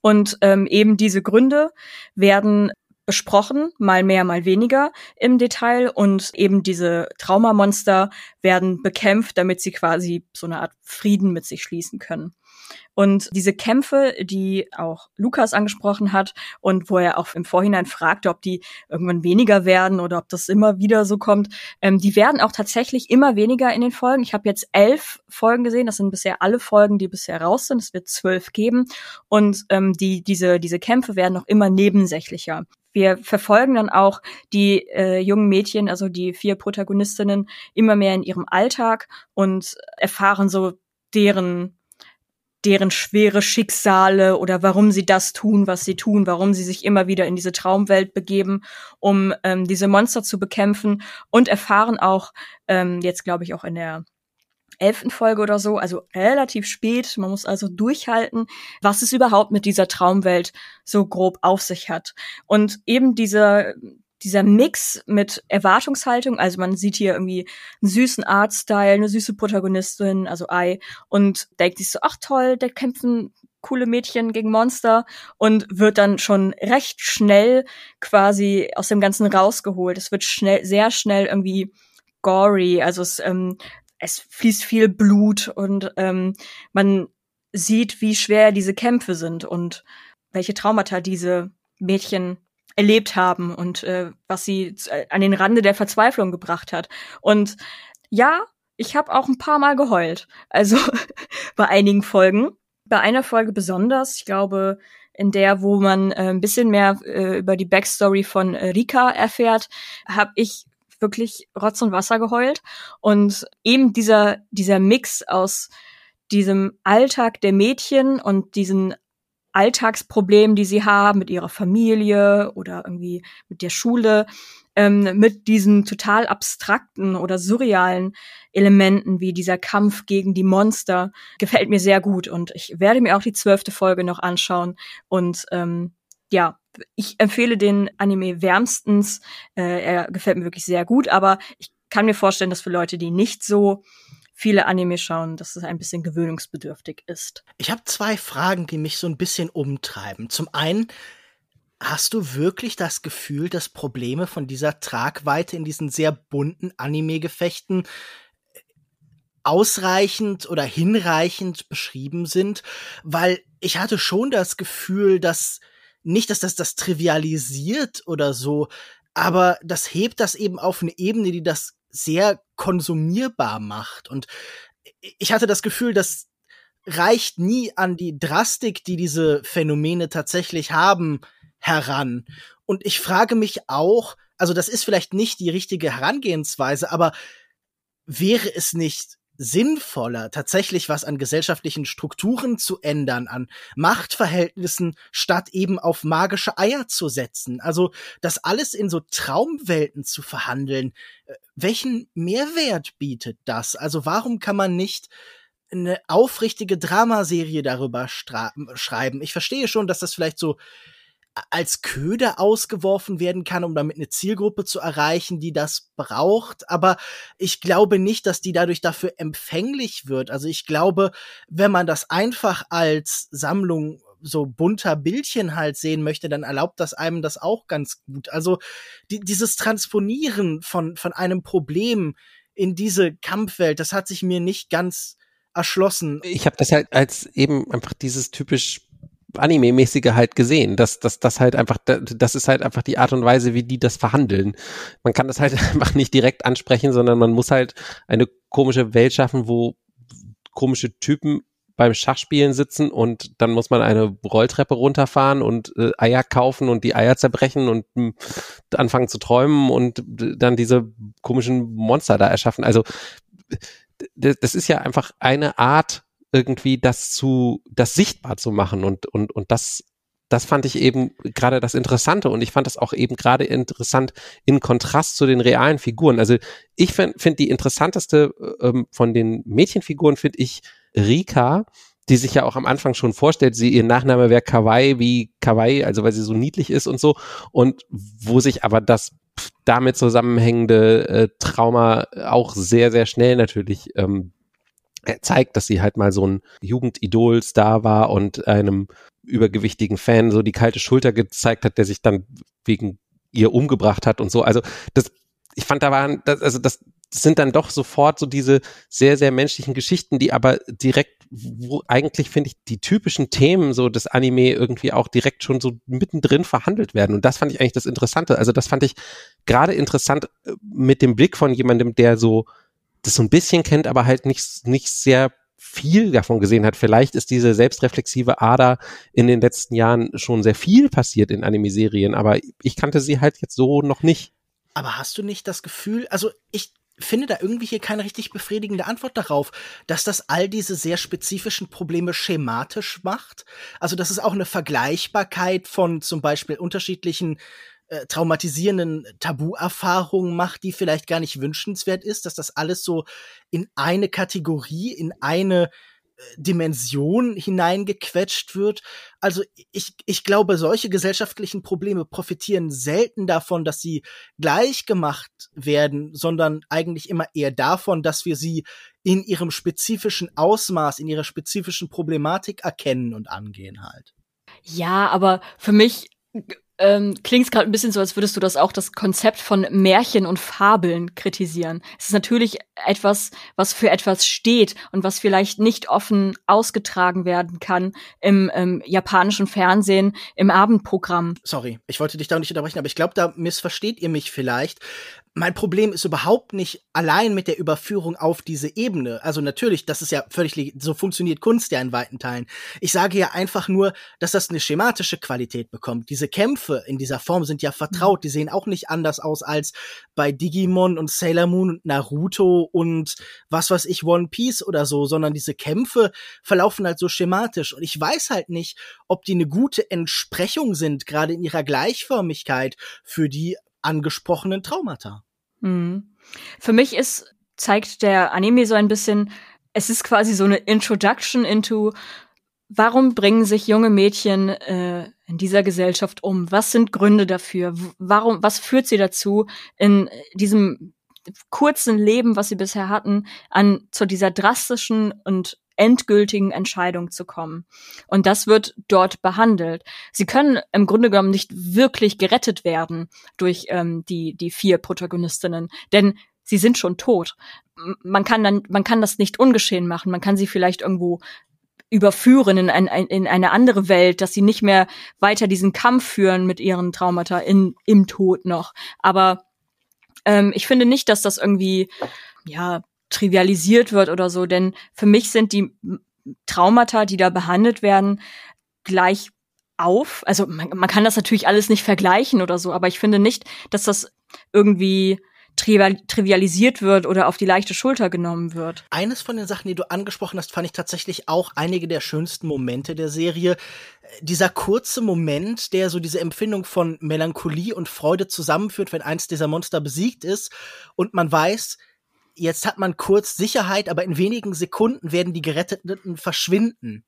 Und ähm, eben diese Gründe werden besprochen, mal mehr, mal weniger im Detail und eben diese Traumamonster werden bekämpft, damit sie quasi so eine Art Frieden mit sich schließen können. Und diese Kämpfe, die auch Lukas angesprochen hat und wo er auch im Vorhinein fragte, ob die irgendwann weniger werden oder ob das immer wieder so kommt, ähm, die werden auch tatsächlich immer weniger in den Folgen. Ich habe jetzt elf Folgen gesehen, das sind bisher alle Folgen, die bisher raus sind. Es wird zwölf geben und ähm, die diese diese Kämpfe werden noch immer nebensächlicher wir verfolgen dann auch die äh, jungen Mädchen, also die vier Protagonistinnen, immer mehr in ihrem Alltag und erfahren so deren deren schwere Schicksale oder warum sie das tun, was sie tun, warum sie sich immer wieder in diese Traumwelt begeben, um ähm, diese Monster zu bekämpfen und erfahren auch ähm, jetzt glaube ich auch in der elften Folge oder so, also relativ spät. Man muss also durchhalten, was es überhaupt mit dieser Traumwelt so grob auf sich hat. Und eben dieser dieser Mix mit Erwartungshaltung, also man sieht hier irgendwie einen süßen Artstyle, eine süße Protagonistin, also Ai, und denkt sich so, ach toll, da kämpfen coole Mädchen gegen Monster und wird dann schon recht schnell quasi aus dem Ganzen rausgeholt. Es wird schnell, sehr schnell irgendwie gory, also es ähm, es fließt viel Blut und ähm, man sieht, wie schwer diese Kämpfe sind und welche Traumata diese Mädchen erlebt haben und äh, was sie äh, an den Rande der Verzweiflung gebracht hat. Und ja, ich habe auch ein paar Mal geheult. Also bei einigen Folgen. Bei einer Folge besonders, ich glaube, in der, wo man äh, ein bisschen mehr äh, über die Backstory von äh, Rika erfährt, habe ich wirklich Rotz und Wasser geheult. Und eben dieser, dieser Mix aus diesem Alltag der Mädchen und diesen Alltagsproblemen, die sie haben mit ihrer Familie oder irgendwie mit der Schule, ähm, mit diesen total abstrakten oder surrealen Elementen wie dieser Kampf gegen die Monster, gefällt mir sehr gut. Und ich werde mir auch die zwölfte Folge noch anschauen und ähm, ja, ich empfehle den Anime wärmstens. Äh, er gefällt mir wirklich sehr gut, aber ich kann mir vorstellen, dass für Leute, die nicht so viele Anime schauen, dass es ein bisschen gewöhnungsbedürftig ist. Ich habe zwei Fragen, die mich so ein bisschen umtreiben. Zum einen, hast du wirklich das Gefühl, dass Probleme von dieser Tragweite in diesen sehr bunten Anime-Gefechten ausreichend oder hinreichend beschrieben sind? Weil ich hatte schon das Gefühl, dass nicht, dass das das trivialisiert oder so, aber das hebt das eben auf eine Ebene, die das sehr konsumierbar macht. Und ich hatte das Gefühl, das reicht nie an die Drastik, die diese Phänomene tatsächlich haben, heran. Und ich frage mich auch, also das ist vielleicht nicht die richtige Herangehensweise, aber wäre es nicht sinnvoller, tatsächlich was an gesellschaftlichen Strukturen zu ändern, an Machtverhältnissen, statt eben auf magische Eier zu setzen. Also das alles in so Traumwelten zu verhandeln. Äh, welchen Mehrwert bietet das? Also warum kann man nicht eine aufrichtige Dramaserie darüber schreiben? Ich verstehe schon, dass das vielleicht so als Köder ausgeworfen werden kann, um damit eine Zielgruppe zu erreichen, die das braucht. Aber ich glaube nicht, dass die dadurch dafür empfänglich wird. Also ich glaube, wenn man das einfach als Sammlung so bunter Bildchen halt sehen möchte, dann erlaubt das einem das auch ganz gut. Also die, dieses Transponieren von, von einem Problem in diese Kampfwelt, das hat sich mir nicht ganz erschlossen. Ich habe das halt als eben einfach dieses typisch Anime-mäßige halt gesehen. Das, das, das halt einfach, das ist halt einfach die Art und Weise, wie die das verhandeln. Man kann das halt einfach nicht direkt ansprechen, sondern man muss halt eine komische Welt schaffen, wo komische Typen beim Schachspielen sitzen und dann muss man eine Rolltreppe runterfahren und äh, Eier kaufen und die Eier zerbrechen und äh, anfangen zu träumen und dann diese komischen Monster da erschaffen. Also das ist ja einfach eine Art irgendwie das zu, das sichtbar zu machen und, und, und das, das fand ich eben gerade das Interessante und ich fand das auch eben gerade interessant in Kontrast zu den realen Figuren. Also ich finde find die interessanteste ähm, von den Mädchenfiguren finde ich Rika, die sich ja auch am Anfang schon vorstellt, sie ihr Nachname wäre Kawaii wie Kawaii, also weil sie so niedlich ist und so und wo sich aber das damit zusammenhängende äh, Trauma auch sehr sehr schnell natürlich ähm, zeigt, dass sie halt mal so ein Jugendidol-Star war und einem übergewichtigen Fan so die kalte Schulter gezeigt hat, der sich dann wegen ihr umgebracht hat und so. Also das, ich fand, da waren, das, also das sind dann doch sofort so diese sehr, sehr menschlichen Geschichten, die aber direkt, wo eigentlich finde ich die typischen Themen so des Anime irgendwie auch direkt schon so mittendrin verhandelt werden. Und das fand ich eigentlich das Interessante. Also das fand ich gerade interessant äh, mit dem Blick von jemandem, der so das so ein bisschen kennt, aber halt nicht, nicht sehr viel davon gesehen hat. Vielleicht ist diese selbstreflexive Ader in den letzten Jahren schon sehr viel passiert in Anime-Serien, aber ich kannte sie halt jetzt so noch nicht. Aber hast du nicht das Gefühl, also ich finde da irgendwie hier keine richtig befriedigende Antwort darauf, dass das all diese sehr spezifischen Probleme schematisch macht. Also, dass es auch eine Vergleichbarkeit von zum Beispiel unterschiedlichen äh, traumatisierenden Tabuerfahrungen macht, die vielleicht gar nicht wünschenswert ist, dass das alles so in eine Kategorie, in eine Dimension hineingequetscht wird. Also ich, ich glaube, solche gesellschaftlichen Probleme profitieren selten davon, dass sie gleich gemacht werden, sondern eigentlich immer eher davon, dass wir sie in ihrem spezifischen Ausmaß, in ihrer spezifischen Problematik erkennen und angehen halt. Ja, aber für mich ähm, klingt es gerade ein bisschen so, als würdest du das auch das Konzept von Märchen und Fabeln kritisieren. Es ist natürlich etwas, was für etwas steht und was vielleicht nicht offen ausgetragen werden kann im ähm, japanischen Fernsehen, im Abendprogramm. Sorry, ich wollte dich da nicht unterbrechen, aber ich glaube, da missversteht ihr mich vielleicht mein Problem ist überhaupt nicht allein mit der Überführung auf diese Ebene. Also natürlich, das ist ja völlig, so funktioniert Kunst ja in weiten Teilen. Ich sage ja einfach nur, dass das eine schematische Qualität bekommt. Diese Kämpfe in dieser Form sind ja vertraut. Die sehen auch nicht anders aus als bei Digimon und Sailor Moon und Naruto und was weiß ich, One Piece oder so, sondern diese Kämpfe verlaufen halt so schematisch. Und ich weiß halt nicht, ob die eine gute Entsprechung sind, gerade in ihrer Gleichförmigkeit für die angesprochenen Traumata. Mhm. Für mich ist, zeigt der Anime so ein bisschen, es ist quasi so eine Introduction into, warum bringen sich junge Mädchen äh, in dieser Gesellschaft um? Was sind Gründe dafür? Warum, was führt sie dazu, in diesem kurzen Leben, was sie bisher hatten, an zu dieser drastischen und endgültigen Entscheidung zu kommen. Und das wird dort behandelt. Sie können im Grunde genommen nicht wirklich gerettet werden durch ähm, die, die vier Protagonistinnen, denn sie sind schon tot. Man kann dann, man kann das nicht ungeschehen machen. Man kann sie vielleicht irgendwo überführen in, ein, in eine andere Welt, dass sie nicht mehr weiter diesen Kampf führen mit ihren Traumata in, im Tod noch. Aber ähm, ich finde nicht, dass das irgendwie ja trivialisiert wird oder so, denn für mich sind die Traumata, die da behandelt werden, gleich auf. Also man, man kann das natürlich alles nicht vergleichen oder so, aber ich finde nicht, dass das irgendwie trivialisiert wird oder auf die leichte Schulter genommen wird. Eines von den Sachen, die du angesprochen hast, fand ich tatsächlich auch einige der schönsten Momente der Serie. Dieser kurze Moment, der so diese Empfindung von Melancholie und Freude zusammenführt, wenn eins dieser Monster besiegt ist und man weiß, jetzt hat man kurz Sicherheit, aber in wenigen Sekunden werden die Geretteten verschwinden.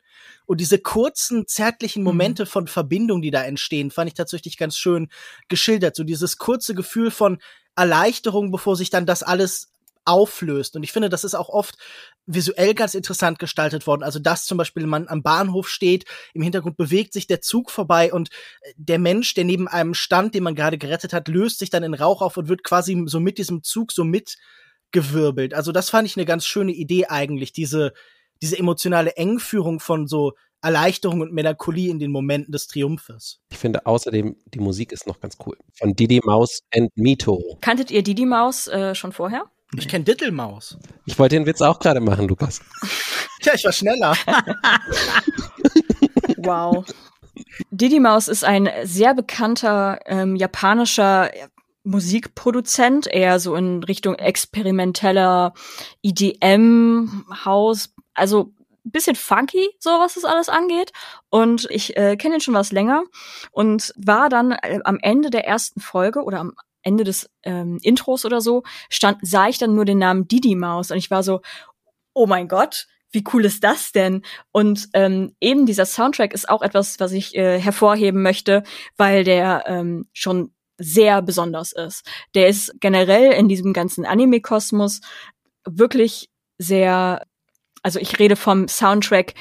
Und diese kurzen, zärtlichen mhm. Momente mhm. von Verbindung, die da entstehen, fand ich tatsächlich ganz schön geschildert. So dieses kurze Gefühl von Erleichterung, bevor sich dann das alles auflöst. Und ich finde, das ist auch oft visuell ganz interessant gestaltet worden. Also, dass zum Beispiel man am Bahnhof steht, im Hintergrund bewegt sich der Zug vorbei und äh, der Mensch, der neben einem stand, den man gerade gerettet hat, löst sich dann in Rauch auf und wird quasi so mit diesem Zug so mit gewirbelt. Also das fand ich eine ganz schöne Idee eigentlich, diese, diese emotionale Engführung von so Erleichterung und Melancholie in den Momenten des Triumphes. Ich finde außerdem, die Musik ist noch ganz cool. Von Didi Maus and Mito. Kanntet ihr Didi Maus äh, schon vorher? Ich kenne Dittelmaus. Ich wollte den Witz auch gerade machen, Lukas. ja, ich war schneller. wow. Didi Maus ist ein sehr bekannter ähm, japanischer Musikproduzent, eher so in Richtung experimenteller EDM-Haus, also bisschen funky, so was das alles angeht. Und ich äh, kenne ihn schon was länger und war dann äh, am Ende der ersten Folge oder am Ende des ähm, Intros oder so, stand, sah ich dann nur den Namen Didi Maus und ich war so, oh mein Gott, wie cool ist das denn? Und ähm, eben dieser Soundtrack ist auch etwas, was ich äh, hervorheben möchte, weil der ähm, schon sehr besonders ist. Der ist generell in diesem ganzen Anime-Kosmos wirklich sehr, also ich rede vom Soundtrack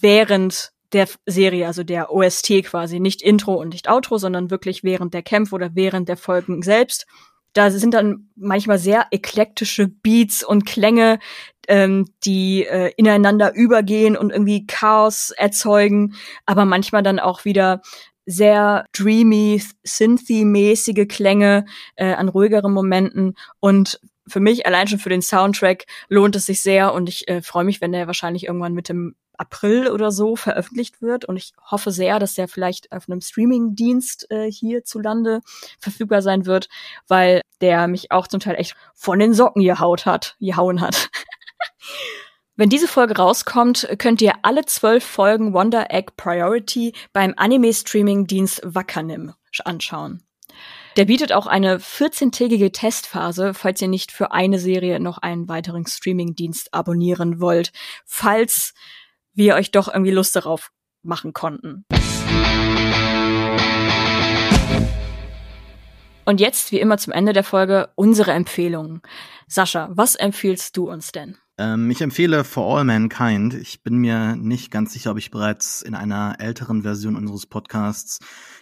während der Serie, also der OST quasi, nicht Intro und nicht Outro, sondern wirklich während der Kämpfe oder während der Folgen selbst. Da sind dann manchmal sehr eklektische Beats und Klänge, ähm, die äh, ineinander übergehen und irgendwie Chaos erzeugen, aber manchmal dann auch wieder sehr dreamy, synthy-mäßige Klänge äh, an ruhigeren Momenten und für mich allein schon für den Soundtrack lohnt es sich sehr und ich äh, freue mich, wenn der wahrscheinlich irgendwann mit dem April oder so veröffentlicht wird. Und ich hoffe sehr, dass der vielleicht auf einem Streaming-Dienst äh, hierzulande verfügbar sein wird, weil der mich auch zum Teil echt von den Socken gehaut hat, gehauen hat. Wenn diese Folge rauskommt, könnt ihr alle zwölf Folgen Wonder Egg Priority beim Anime-Streaming-Dienst Wakanim anschauen. Der bietet auch eine 14-tägige Testphase, falls ihr nicht für eine Serie noch einen weiteren Streaming-Dienst abonnieren wollt, falls wir euch doch irgendwie Lust darauf machen konnten. Und jetzt, wie immer zum Ende der Folge, unsere Empfehlungen. Sascha, was empfiehlst du uns denn? Ähm, ich empfehle For All Mankind. Ich bin mir nicht ganz sicher, ob ich bereits in einer älteren Version unseres Podcasts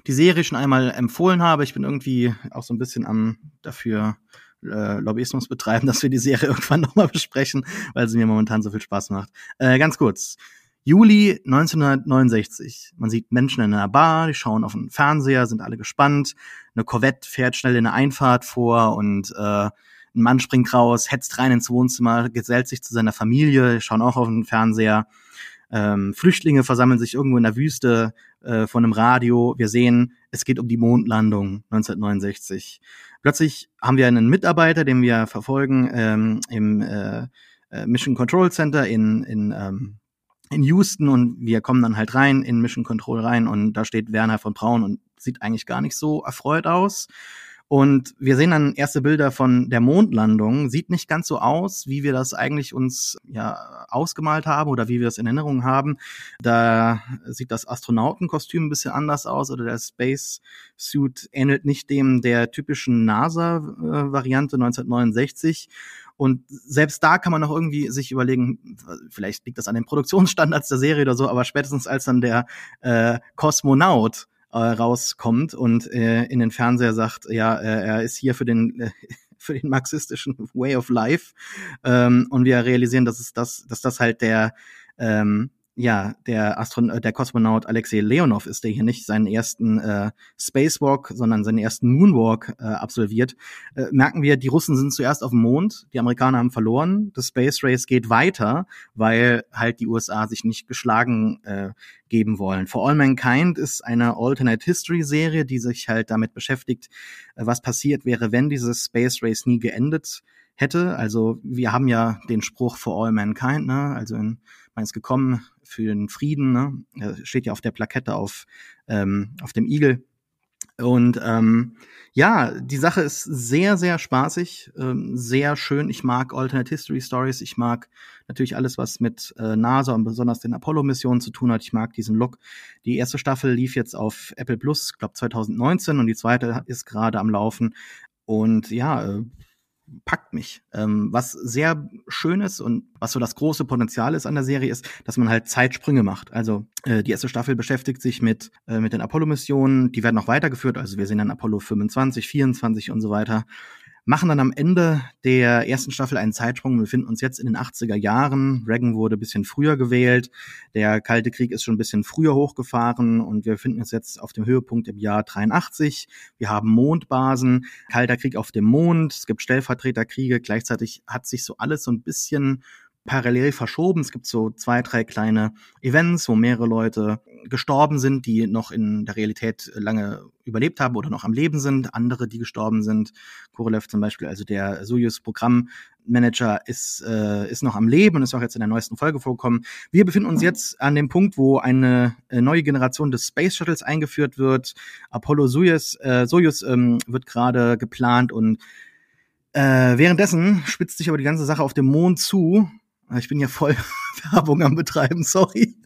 die Serie schon einmal empfohlen habe. Ich bin irgendwie auch so ein bisschen am dafür äh, Lobbyismus betreiben, dass wir die Serie irgendwann nochmal besprechen, weil sie mir momentan so viel Spaß macht. Äh, ganz kurz. Juli 1969. Man sieht Menschen in einer Bar, die schauen auf den Fernseher, sind alle gespannt. Eine Corvette fährt schnell in eine Einfahrt vor und äh, ein Mann springt raus, hetzt rein ins Wohnzimmer, gesellt sich zu seiner Familie, schauen auch auf den Fernseher. Ähm, Flüchtlinge versammeln sich irgendwo in der Wüste äh, von einem Radio. Wir sehen, es geht um die Mondlandung 1969. Plötzlich haben wir einen Mitarbeiter, den wir verfolgen ähm, im äh, äh, Mission Control Center in, in, ähm, in Houston und wir kommen dann halt rein in Mission Control rein und da steht Werner von Braun und sieht eigentlich gar nicht so erfreut aus. Und wir sehen dann erste Bilder von der Mondlandung. Sieht nicht ganz so aus, wie wir das eigentlich uns ja ausgemalt haben oder wie wir es in Erinnerung haben. Da sieht das Astronautenkostüm ein bisschen anders aus oder der Space Suit ähnelt nicht dem der typischen NASA-Variante 1969. Und selbst da kann man noch irgendwie sich überlegen, vielleicht liegt das an den Produktionsstandards der Serie oder so, aber spätestens als dann der äh, Kosmonaut äh, rauskommt und äh, in den Fernseher sagt, ja, äh, er ist hier für den äh, für den marxistischen Way of Life ähm, und wir realisieren, dass es das, dass das halt der ähm, ja, der Astron äh, der Kosmonaut Alexei Leonov ist, der hier nicht seinen ersten äh, Spacewalk, sondern seinen ersten Moonwalk äh, absolviert, äh, merken wir, die Russen sind zuerst auf dem Mond, die Amerikaner haben verloren, das Space Race geht weiter, weil halt die USA sich nicht geschlagen äh, geben wollen. For All Mankind ist eine Alternate History Serie, die sich halt damit beschäftigt, äh, was passiert wäre, wenn dieses Space Race nie geendet hätte. Also wir haben ja den Spruch For All Mankind, ne? also in man ist gekommen für den Frieden, ne? steht ja auf der Plakette auf, ähm, auf dem Igel. Und ähm, ja, die Sache ist sehr, sehr spaßig, ähm, sehr schön. Ich mag Alternate History Stories. Ich mag natürlich alles, was mit äh, NASA und besonders den Apollo-Missionen zu tun hat. Ich mag diesen Look. Die erste Staffel lief jetzt auf Apple Plus, glaube 2019 und die zweite ist gerade am Laufen. Und ja, äh, packt mich. Ähm, was sehr schön ist und was so das große Potenzial ist an der Serie ist, dass man halt Zeitsprünge macht. Also äh, die erste Staffel beschäftigt sich mit, äh, mit den Apollo-Missionen, die werden noch weitergeführt. Also wir sehen dann Apollo 25, 24 und so weiter machen dann am Ende der ersten Staffel einen Zeitsprung. Wir befinden uns jetzt in den 80er Jahren. Reagan wurde ein bisschen früher gewählt. Der Kalte Krieg ist schon ein bisschen früher hochgefahren und wir befinden uns jetzt auf dem Höhepunkt im Jahr 83. Wir haben Mondbasen, Kalter Krieg auf dem Mond. Es gibt Stellvertreterkriege. Gleichzeitig hat sich so alles so ein bisschen parallel verschoben. Es gibt so zwei, drei kleine Events, wo mehrere Leute gestorben sind, die noch in der Realität lange überlebt haben oder noch am Leben sind. Andere, die gestorben sind. Korolev zum Beispiel, also der Soyuz-Programmmanager, ist, äh, ist noch am Leben und ist auch jetzt in der neuesten Folge vorgekommen. Wir befinden uns jetzt an dem Punkt, wo eine äh, neue Generation des Space Shuttles eingeführt wird. Apollo Soyuz, äh, Soyuz ähm, wird gerade geplant und äh, währenddessen spitzt sich aber die ganze Sache auf dem Mond zu ich bin ja voll Werbung am Betreiben, sorry.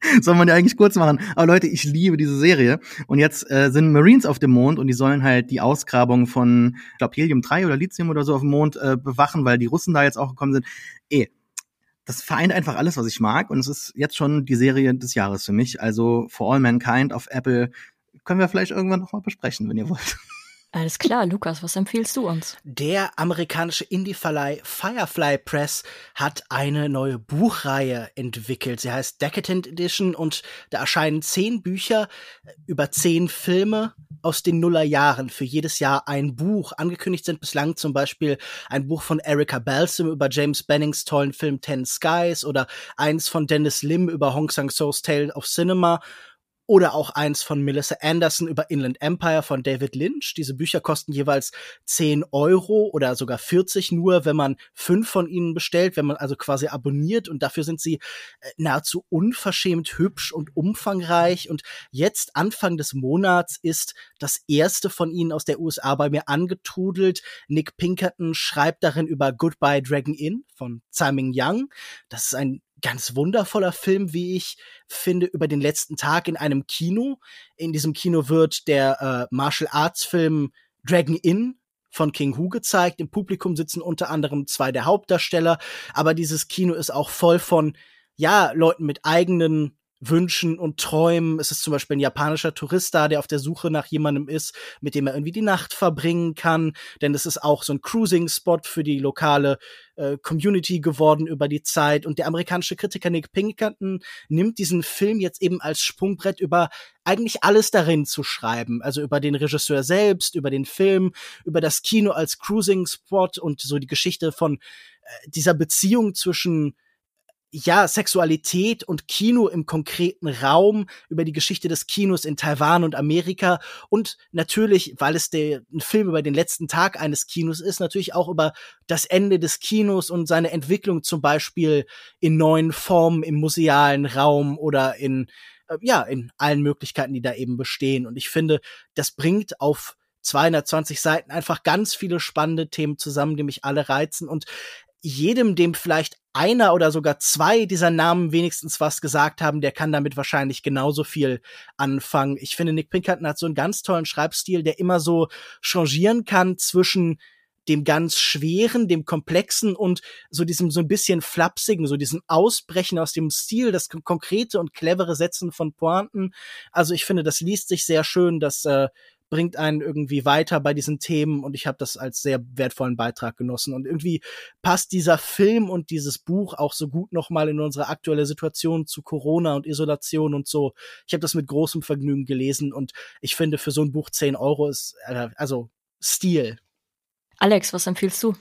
Soll man ja eigentlich kurz machen. Aber Leute, ich liebe diese Serie. Und jetzt äh, sind Marines auf dem Mond und die sollen halt die Ausgrabung von, ich glaube, Helium-3 oder Lithium oder so auf dem Mond äh, bewachen, weil die Russen da jetzt auch gekommen sind. Eh, das vereint einfach alles, was ich mag. Und es ist jetzt schon die Serie des Jahres für mich. Also For All Mankind auf Apple können wir vielleicht irgendwann noch mal besprechen, wenn ihr wollt. Alles klar, Lukas, was empfiehlst du uns? Der amerikanische Indie-Verleih Firefly Press hat eine neue Buchreihe entwickelt. Sie heißt Decadent Edition und da erscheinen zehn Bücher über zehn Filme aus den Nullerjahren für jedes Jahr ein Buch. Angekündigt sind bislang zum Beispiel ein Buch von Erica Balsam über James Bennings tollen Film Ten Skies oder eins von Dennis Lim über Hong Sang-soo's Tale of Cinema oder auch eins von Melissa Anderson über Inland Empire von David Lynch. Diese Bücher kosten jeweils 10 Euro oder sogar 40 nur, wenn man fünf von ihnen bestellt, wenn man also quasi abonniert und dafür sind sie äh, nahezu unverschämt hübsch und umfangreich und jetzt Anfang des Monats ist das erste von ihnen aus der USA bei mir angetrudelt. Nick Pinkerton schreibt darin über Goodbye Dragon Inn von Simon Young. Das ist ein ganz wundervoller Film, wie ich finde, über den letzten Tag in einem Kino. In diesem Kino wird der äh, Martial Arts Film Dragon Inn von King Hu gezeigt. Im Publikum sitzen unter anderem zwei der Hauptdarsteller, aber dieses Kino ist auch voll von ja, Leuten mit eigenen Wünschen und Träumen. Es ist zum Beispiel ein japanischer Tourist da, der auf der Suche nach jemandem ist, mit dem er irgendwie die Nacht verbringen kann. Denn es ist auch so ein Cruising-Spot für die lokale äh, Community geworden über die Zeit. Und der amerikanische Kritiker Nick Pinkerton nimmt diesen Film jetzt eben als Sprungbrett über eigentlich alles darin zu schreiben. Also über den Regisseur selbst, über den Film, über das Kino als Cruising-Spot und so die Geschichte von äh, dieser Beziehung zwischen ja, Sexualität und Kino im konkreten Raum, über die Geschichte des Kinos in Taiwan und Amerika und natürlich, weil es der, ein Film über den letzten Tag eines Kinos ist, natürlich auch über das Ende des Kinos und seine Entwicklung zum Beispiel in neuen Formen im musealen Raum oder in, äh, ja, in allen Möglichkeiten, die da eben bestehen. Und ich finde, das bringt auf 220 Seiten einfach ganz viele spannende Themen zusammen, die mich alle reizen. Und jedem, dem vielleicht einer oder sogar zwei dieser Namen wenigstens was gesagt haben, der kann damit wahrscheinlich genauso viel anfangen. Ich finde, Nick Pinkerton hat so einen ganz tollen Schreibstil, der immer so changieren kann zwischen dem ganz schweren, dem komplexen und so diesem so ein bisschen flapsigen, so diesem Ausbrechen aus dem Stil, das konkrete und clevere Setzen von Pointen. Also ich finde, das liest sich sehr schön, das äh, bringt einen irgendwie weiter bei diesen Themen und ich habe das als sehr wertvollen Beitrag genossen und irgendwie passt dieser Film und dieses Buch auch so gut nochmal in unsere aktuelle Situation zu Corona und Isolation und so. Ich habe das mit großem Vergnügen gelesen und ich finde für so ein Buch 10 Euro ist äh, also Stil. Alex, was empfiehlst du?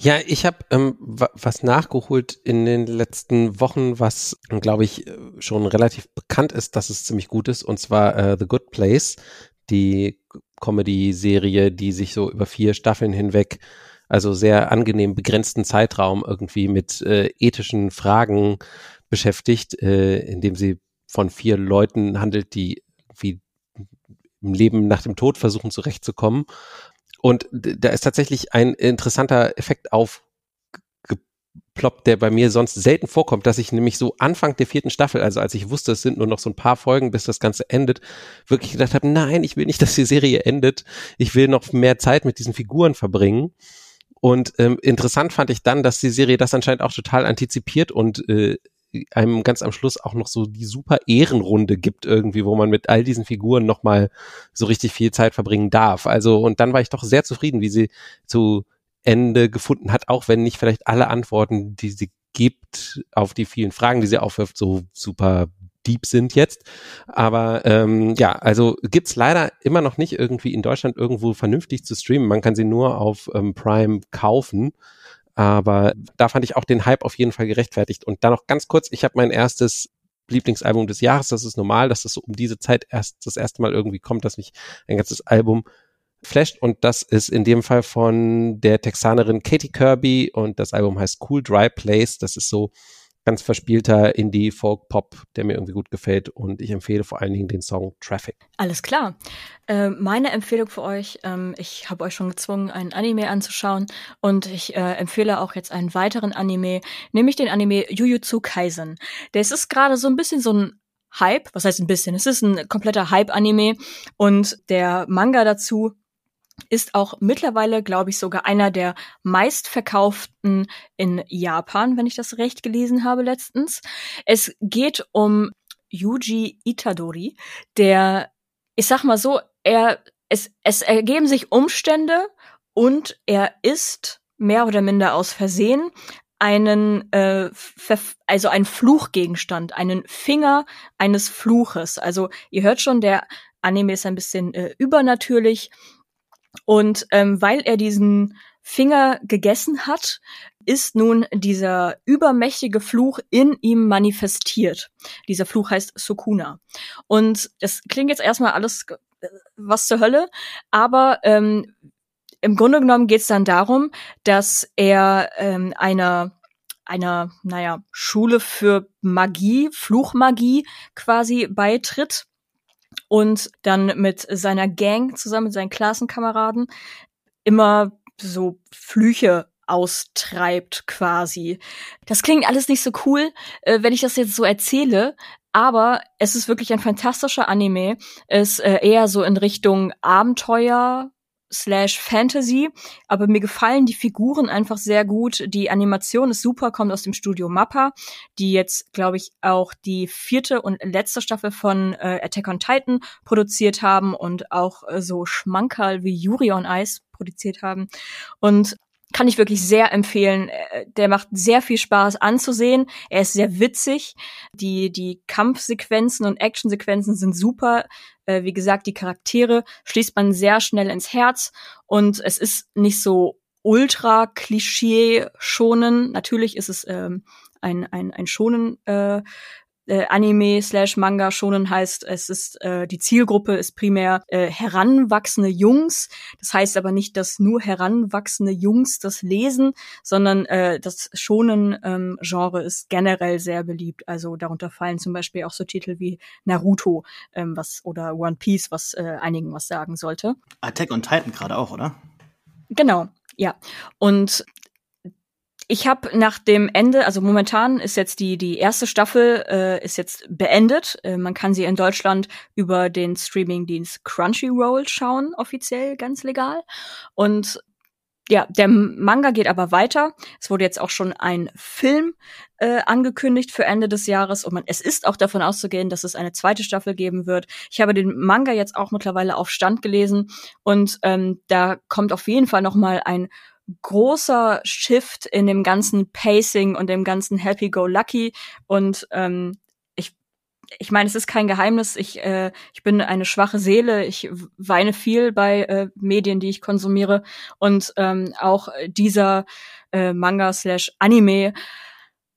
Ja, ich habe ähm, was nachgeholt in den letzten Wochen, was, glaube ich, schon relativ bekannt ist, dass es ziemlich gut ist, und zwar äh, The Good Place die Comedy-Serie, die sich so über vier Staffeln hinweg, also sehr angenehm begrenzten Zeitraum irgendwie mit äh, ethischen Fragen beschäftigt, äh, indem sie von vier Leuten handelt, die wie im Leben nach dem Tod versuchen zurechtzukommen. Und da ist tatsächlich ein interessanter Effekt auf ploppt, der bei mir sonst selten vorkommt, dass ich nämlich so Anfang der vierten Staffel, also als ich wusste, es sind nur noch so ein paar Folgen, bis das Ganze endet, wirklich gedacht habe, nein, ich will nicht, dass die Serie endet. Ich will noch mehr Zeit mit diesen Figuren verbringen. Und ähm, interessant fand ich dann, dass die Serie das anscheinend auch total antizipiert und äh, einem ganz am Schluss auch noch so die super Ehrenrunde gibt irgendwie, wo man mit all diesen Figuren nochmal so richtig viel Zeit verbringen darf. Also, und dann war ich doch sehr zufrieden, wie sie zu Ende gefunden hat, auch wenn nicht vielleicht alle Antworten, die sie gibt auf die vielen Fragen, die sie aufwirft, so super deep sind jetzt. Aber ähm, ja, also gibt's leider immer noch nicht irgendwie in Deutschland irgendwo vernünftig zu streamen. Man kann sie nur auf ähm, Prime kaufen. Aber da fand ich auch den Hype auf jeden Fall gerechtfertigt. Und dann noch ganz kurz, ich habe mein erstes Lieblingsalbum des Jahres. Das ist normal, dass das so um diese Zeit erst das erste Mal irgendwie kommt, dass mich ein ganzes Album flasht und das ist in dem Fall von der Texanerin Katie Kirby und das Album heißt Cool Dry Place. Das ist so ganz verspielter Indie-Folk-Pop, der mir irgendwie gut gefällt und ich empfehle vor allen Dingen den Song Traffic. Alles klar. Äh, meine Empfehlung für euch, ähm, ich habe euch schon gezwungen, einen Anime anzuschauen und ich äh, empfehle auch jetzt einen weiteren Anime, nämlich den Anime Jujutsu Kaisen. Der ist gerade so ein bisschen so ein Hype, was heißt ein bisschen? Es ist ein kompletter Hype-Anime und der Manga dazu ist auch mittlerweile, glaube ich, sogar einer der meistverkauften in Japan, wenn ich das recht gelesen habe letztens. Es geht um Yuji Itadori, der, ich sag mal so, er, es, es ergeben sich Umstände und er ist mehr oder minder aus Versehen einen, äh, also ein Fluchgegenstand, einen Finger eines Fluches. Also ihr hört schon, der Anime ist ein bisschen äh, übernatürlich. Und ähm, weil er diesen Finger gegessen hat, ist nun dieser übermächtige Fluch in ihm manifestiert. Dieser Fluch heißt Sukuna. Und das klingt jetzt erstmal alles äh, was zur Hölle, aber ähm, im Grunde genommen geht es dann darum, dass er ähm, einer einer, naja, Schule für Magie, Fluchmagie quasi beitritt und dann mit seiner Gang zusammen mit seinen Klassenkameraden immer so Flüche austreibt quasi. Das klingt alles nicht so cool, äh, wenn ich das jetzt so erzähle, aber es ist wirklich ein fantastischer Anime. Es äh, eher so in Richtung Abenteuer slash Fantasy, aber mir gefallen die Figuren einfach sehr gut. Die Animation ist super, kommt aus dem Studio Mappa, die jetzt, glaube ich, auch die vierte und letzte Staffel von äh, Attack on Titan produziert haben und auch äh, so Schmankerl wie Yuri on Ice produziert haben. Und kann ich wirklich sehr empfehlen. Äh, der macht sehr viel Spaß anzusehen. Er ist sehr witzig. Die, die Kampfsequenzen und Actionsequenzen sind super. Äh, wie gesagt, die Charaktere schließt man sehr schnell ins Herz und es ist nicht so ultra Klischee schonen. Natürlich ist es ähm, ein, ein, ein schonen äh, äh, Anime slash Manga schonen heißt, es ist äh, die Zielgruppe ist primär äh, heranwachsende Jungs. Das heißt aber nicht, dass nur heranwachsende Jungs das lesen, sondern äh, das schonen ähm, Genre ist generell sehr beliebt. Also darunter fallen zum Beispiel auch so Titel wie Naruto, ähm, was oder One Piece, was äh, einigen was sagen sollte. Attack on Titan gerade auch, oder? Genau, ja. Und ich habe nach dem Ende, also momentan ist jetzt die die erste Staffel äh, ist jetzt beendet. Äh, man kann sie in Deutschland über den Streamingdienst Crunchyroll schauen, offiziell ganz legal. Und ja, der Manga geht aber weiter. Es wurde jetzt auch schon ein Film äh, angekündigt für Ende des Jahres und man, es ist auch davon auszugehen, dass es eine zweite Staffel geben wird. Ich habe den Manga jetzt auch mittlerweile auf Stand gelesen und ähm, da kommt auf jeden Fall noch mal ein großer Shift in dem ganzen Pacing und dem ganzen Happy-Go-Lucky und ähm, ich ich meine, es ist kein Geheimnis. Ich, äh, ich bin eine schwache Seele. Ich weine viel bei äh, Medien, die ich konsumiere. Und ähm, auch dieser äh, Manga slash Anime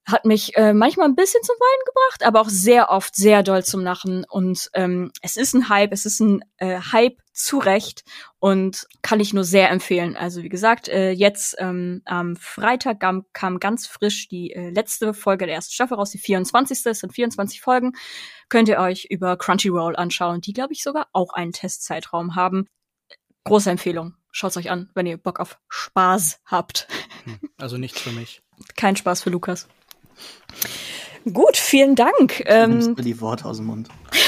hat mich äh, manchmal ein bisschen zum Weinen gebracht, aber auch sehr oft sehr doll zum Lachen. Und ähm, es ist ein Hype, es ist ein äh, Hype zu Recht und kann ich nur sehr empfehlen. Also wie gesagt, äh, jetzt ähm, am Freitag kam, kam ganz frisch die äh, letzte Folge der ersten Staffel raus, die 24. Es sind 24 Folgen. Könnt ihr euch über Crunchyroll anschauen, die, glaube ich, sogar auch einen Testzeitraum haben. Große Empfehlung. Schaut's euch an, wenn ihr Bock auf Spaß habt. Hm, also nichts für mich. Kein Spaß für Lukas. Gut, vielen Dank. Ähm, die Worte aus dem Mund.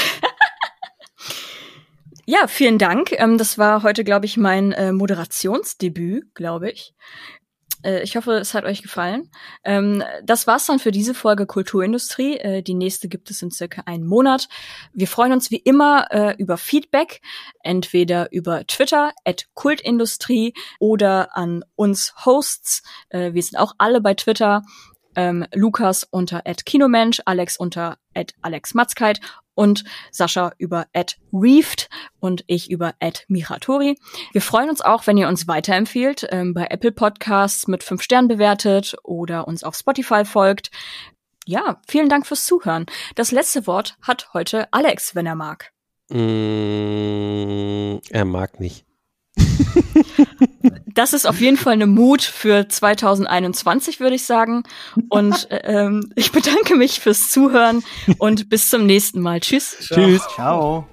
ja, vielen Dank. Ähm, das war heute, glaube ich, mein äh, Moderationsdebüt, glaube ich. Äh, ich hoffe, es hat euch gefallen. Ähm, das war's dann für diese Folge Kulturindustrie. Äh, die nächste gibt es in circa einem Monat. Wir freuen uns wie immer äh, über Feedback, entweder über Twitter at Kultindustrie oder an uns Hosts. Wir sind auch alle bei Twitter ähm, Lukas unter @kinomensch, Alex unter @alexmatzkeit und Sascha über @reeft und ich über @michatori. Wir freuen uns auch, wenn ihr uns weiterempfiehlt, ähm, bei Apple Podcasts mit fünf Sternen bewertet oder uns auf Spotify folgt. Ja, vielen Dank fürs Zuhören. Das letzte Wort hat heute Alex, wenn er mag. Mm, er mag nicht. das ist auf jeden Fall eine Mut für 2021, würde ich sagen. Und ähm, ich bedanke mich fürs Zuhören und bis zum nächsten Mal. Tschüss. Tschüss. Ciao.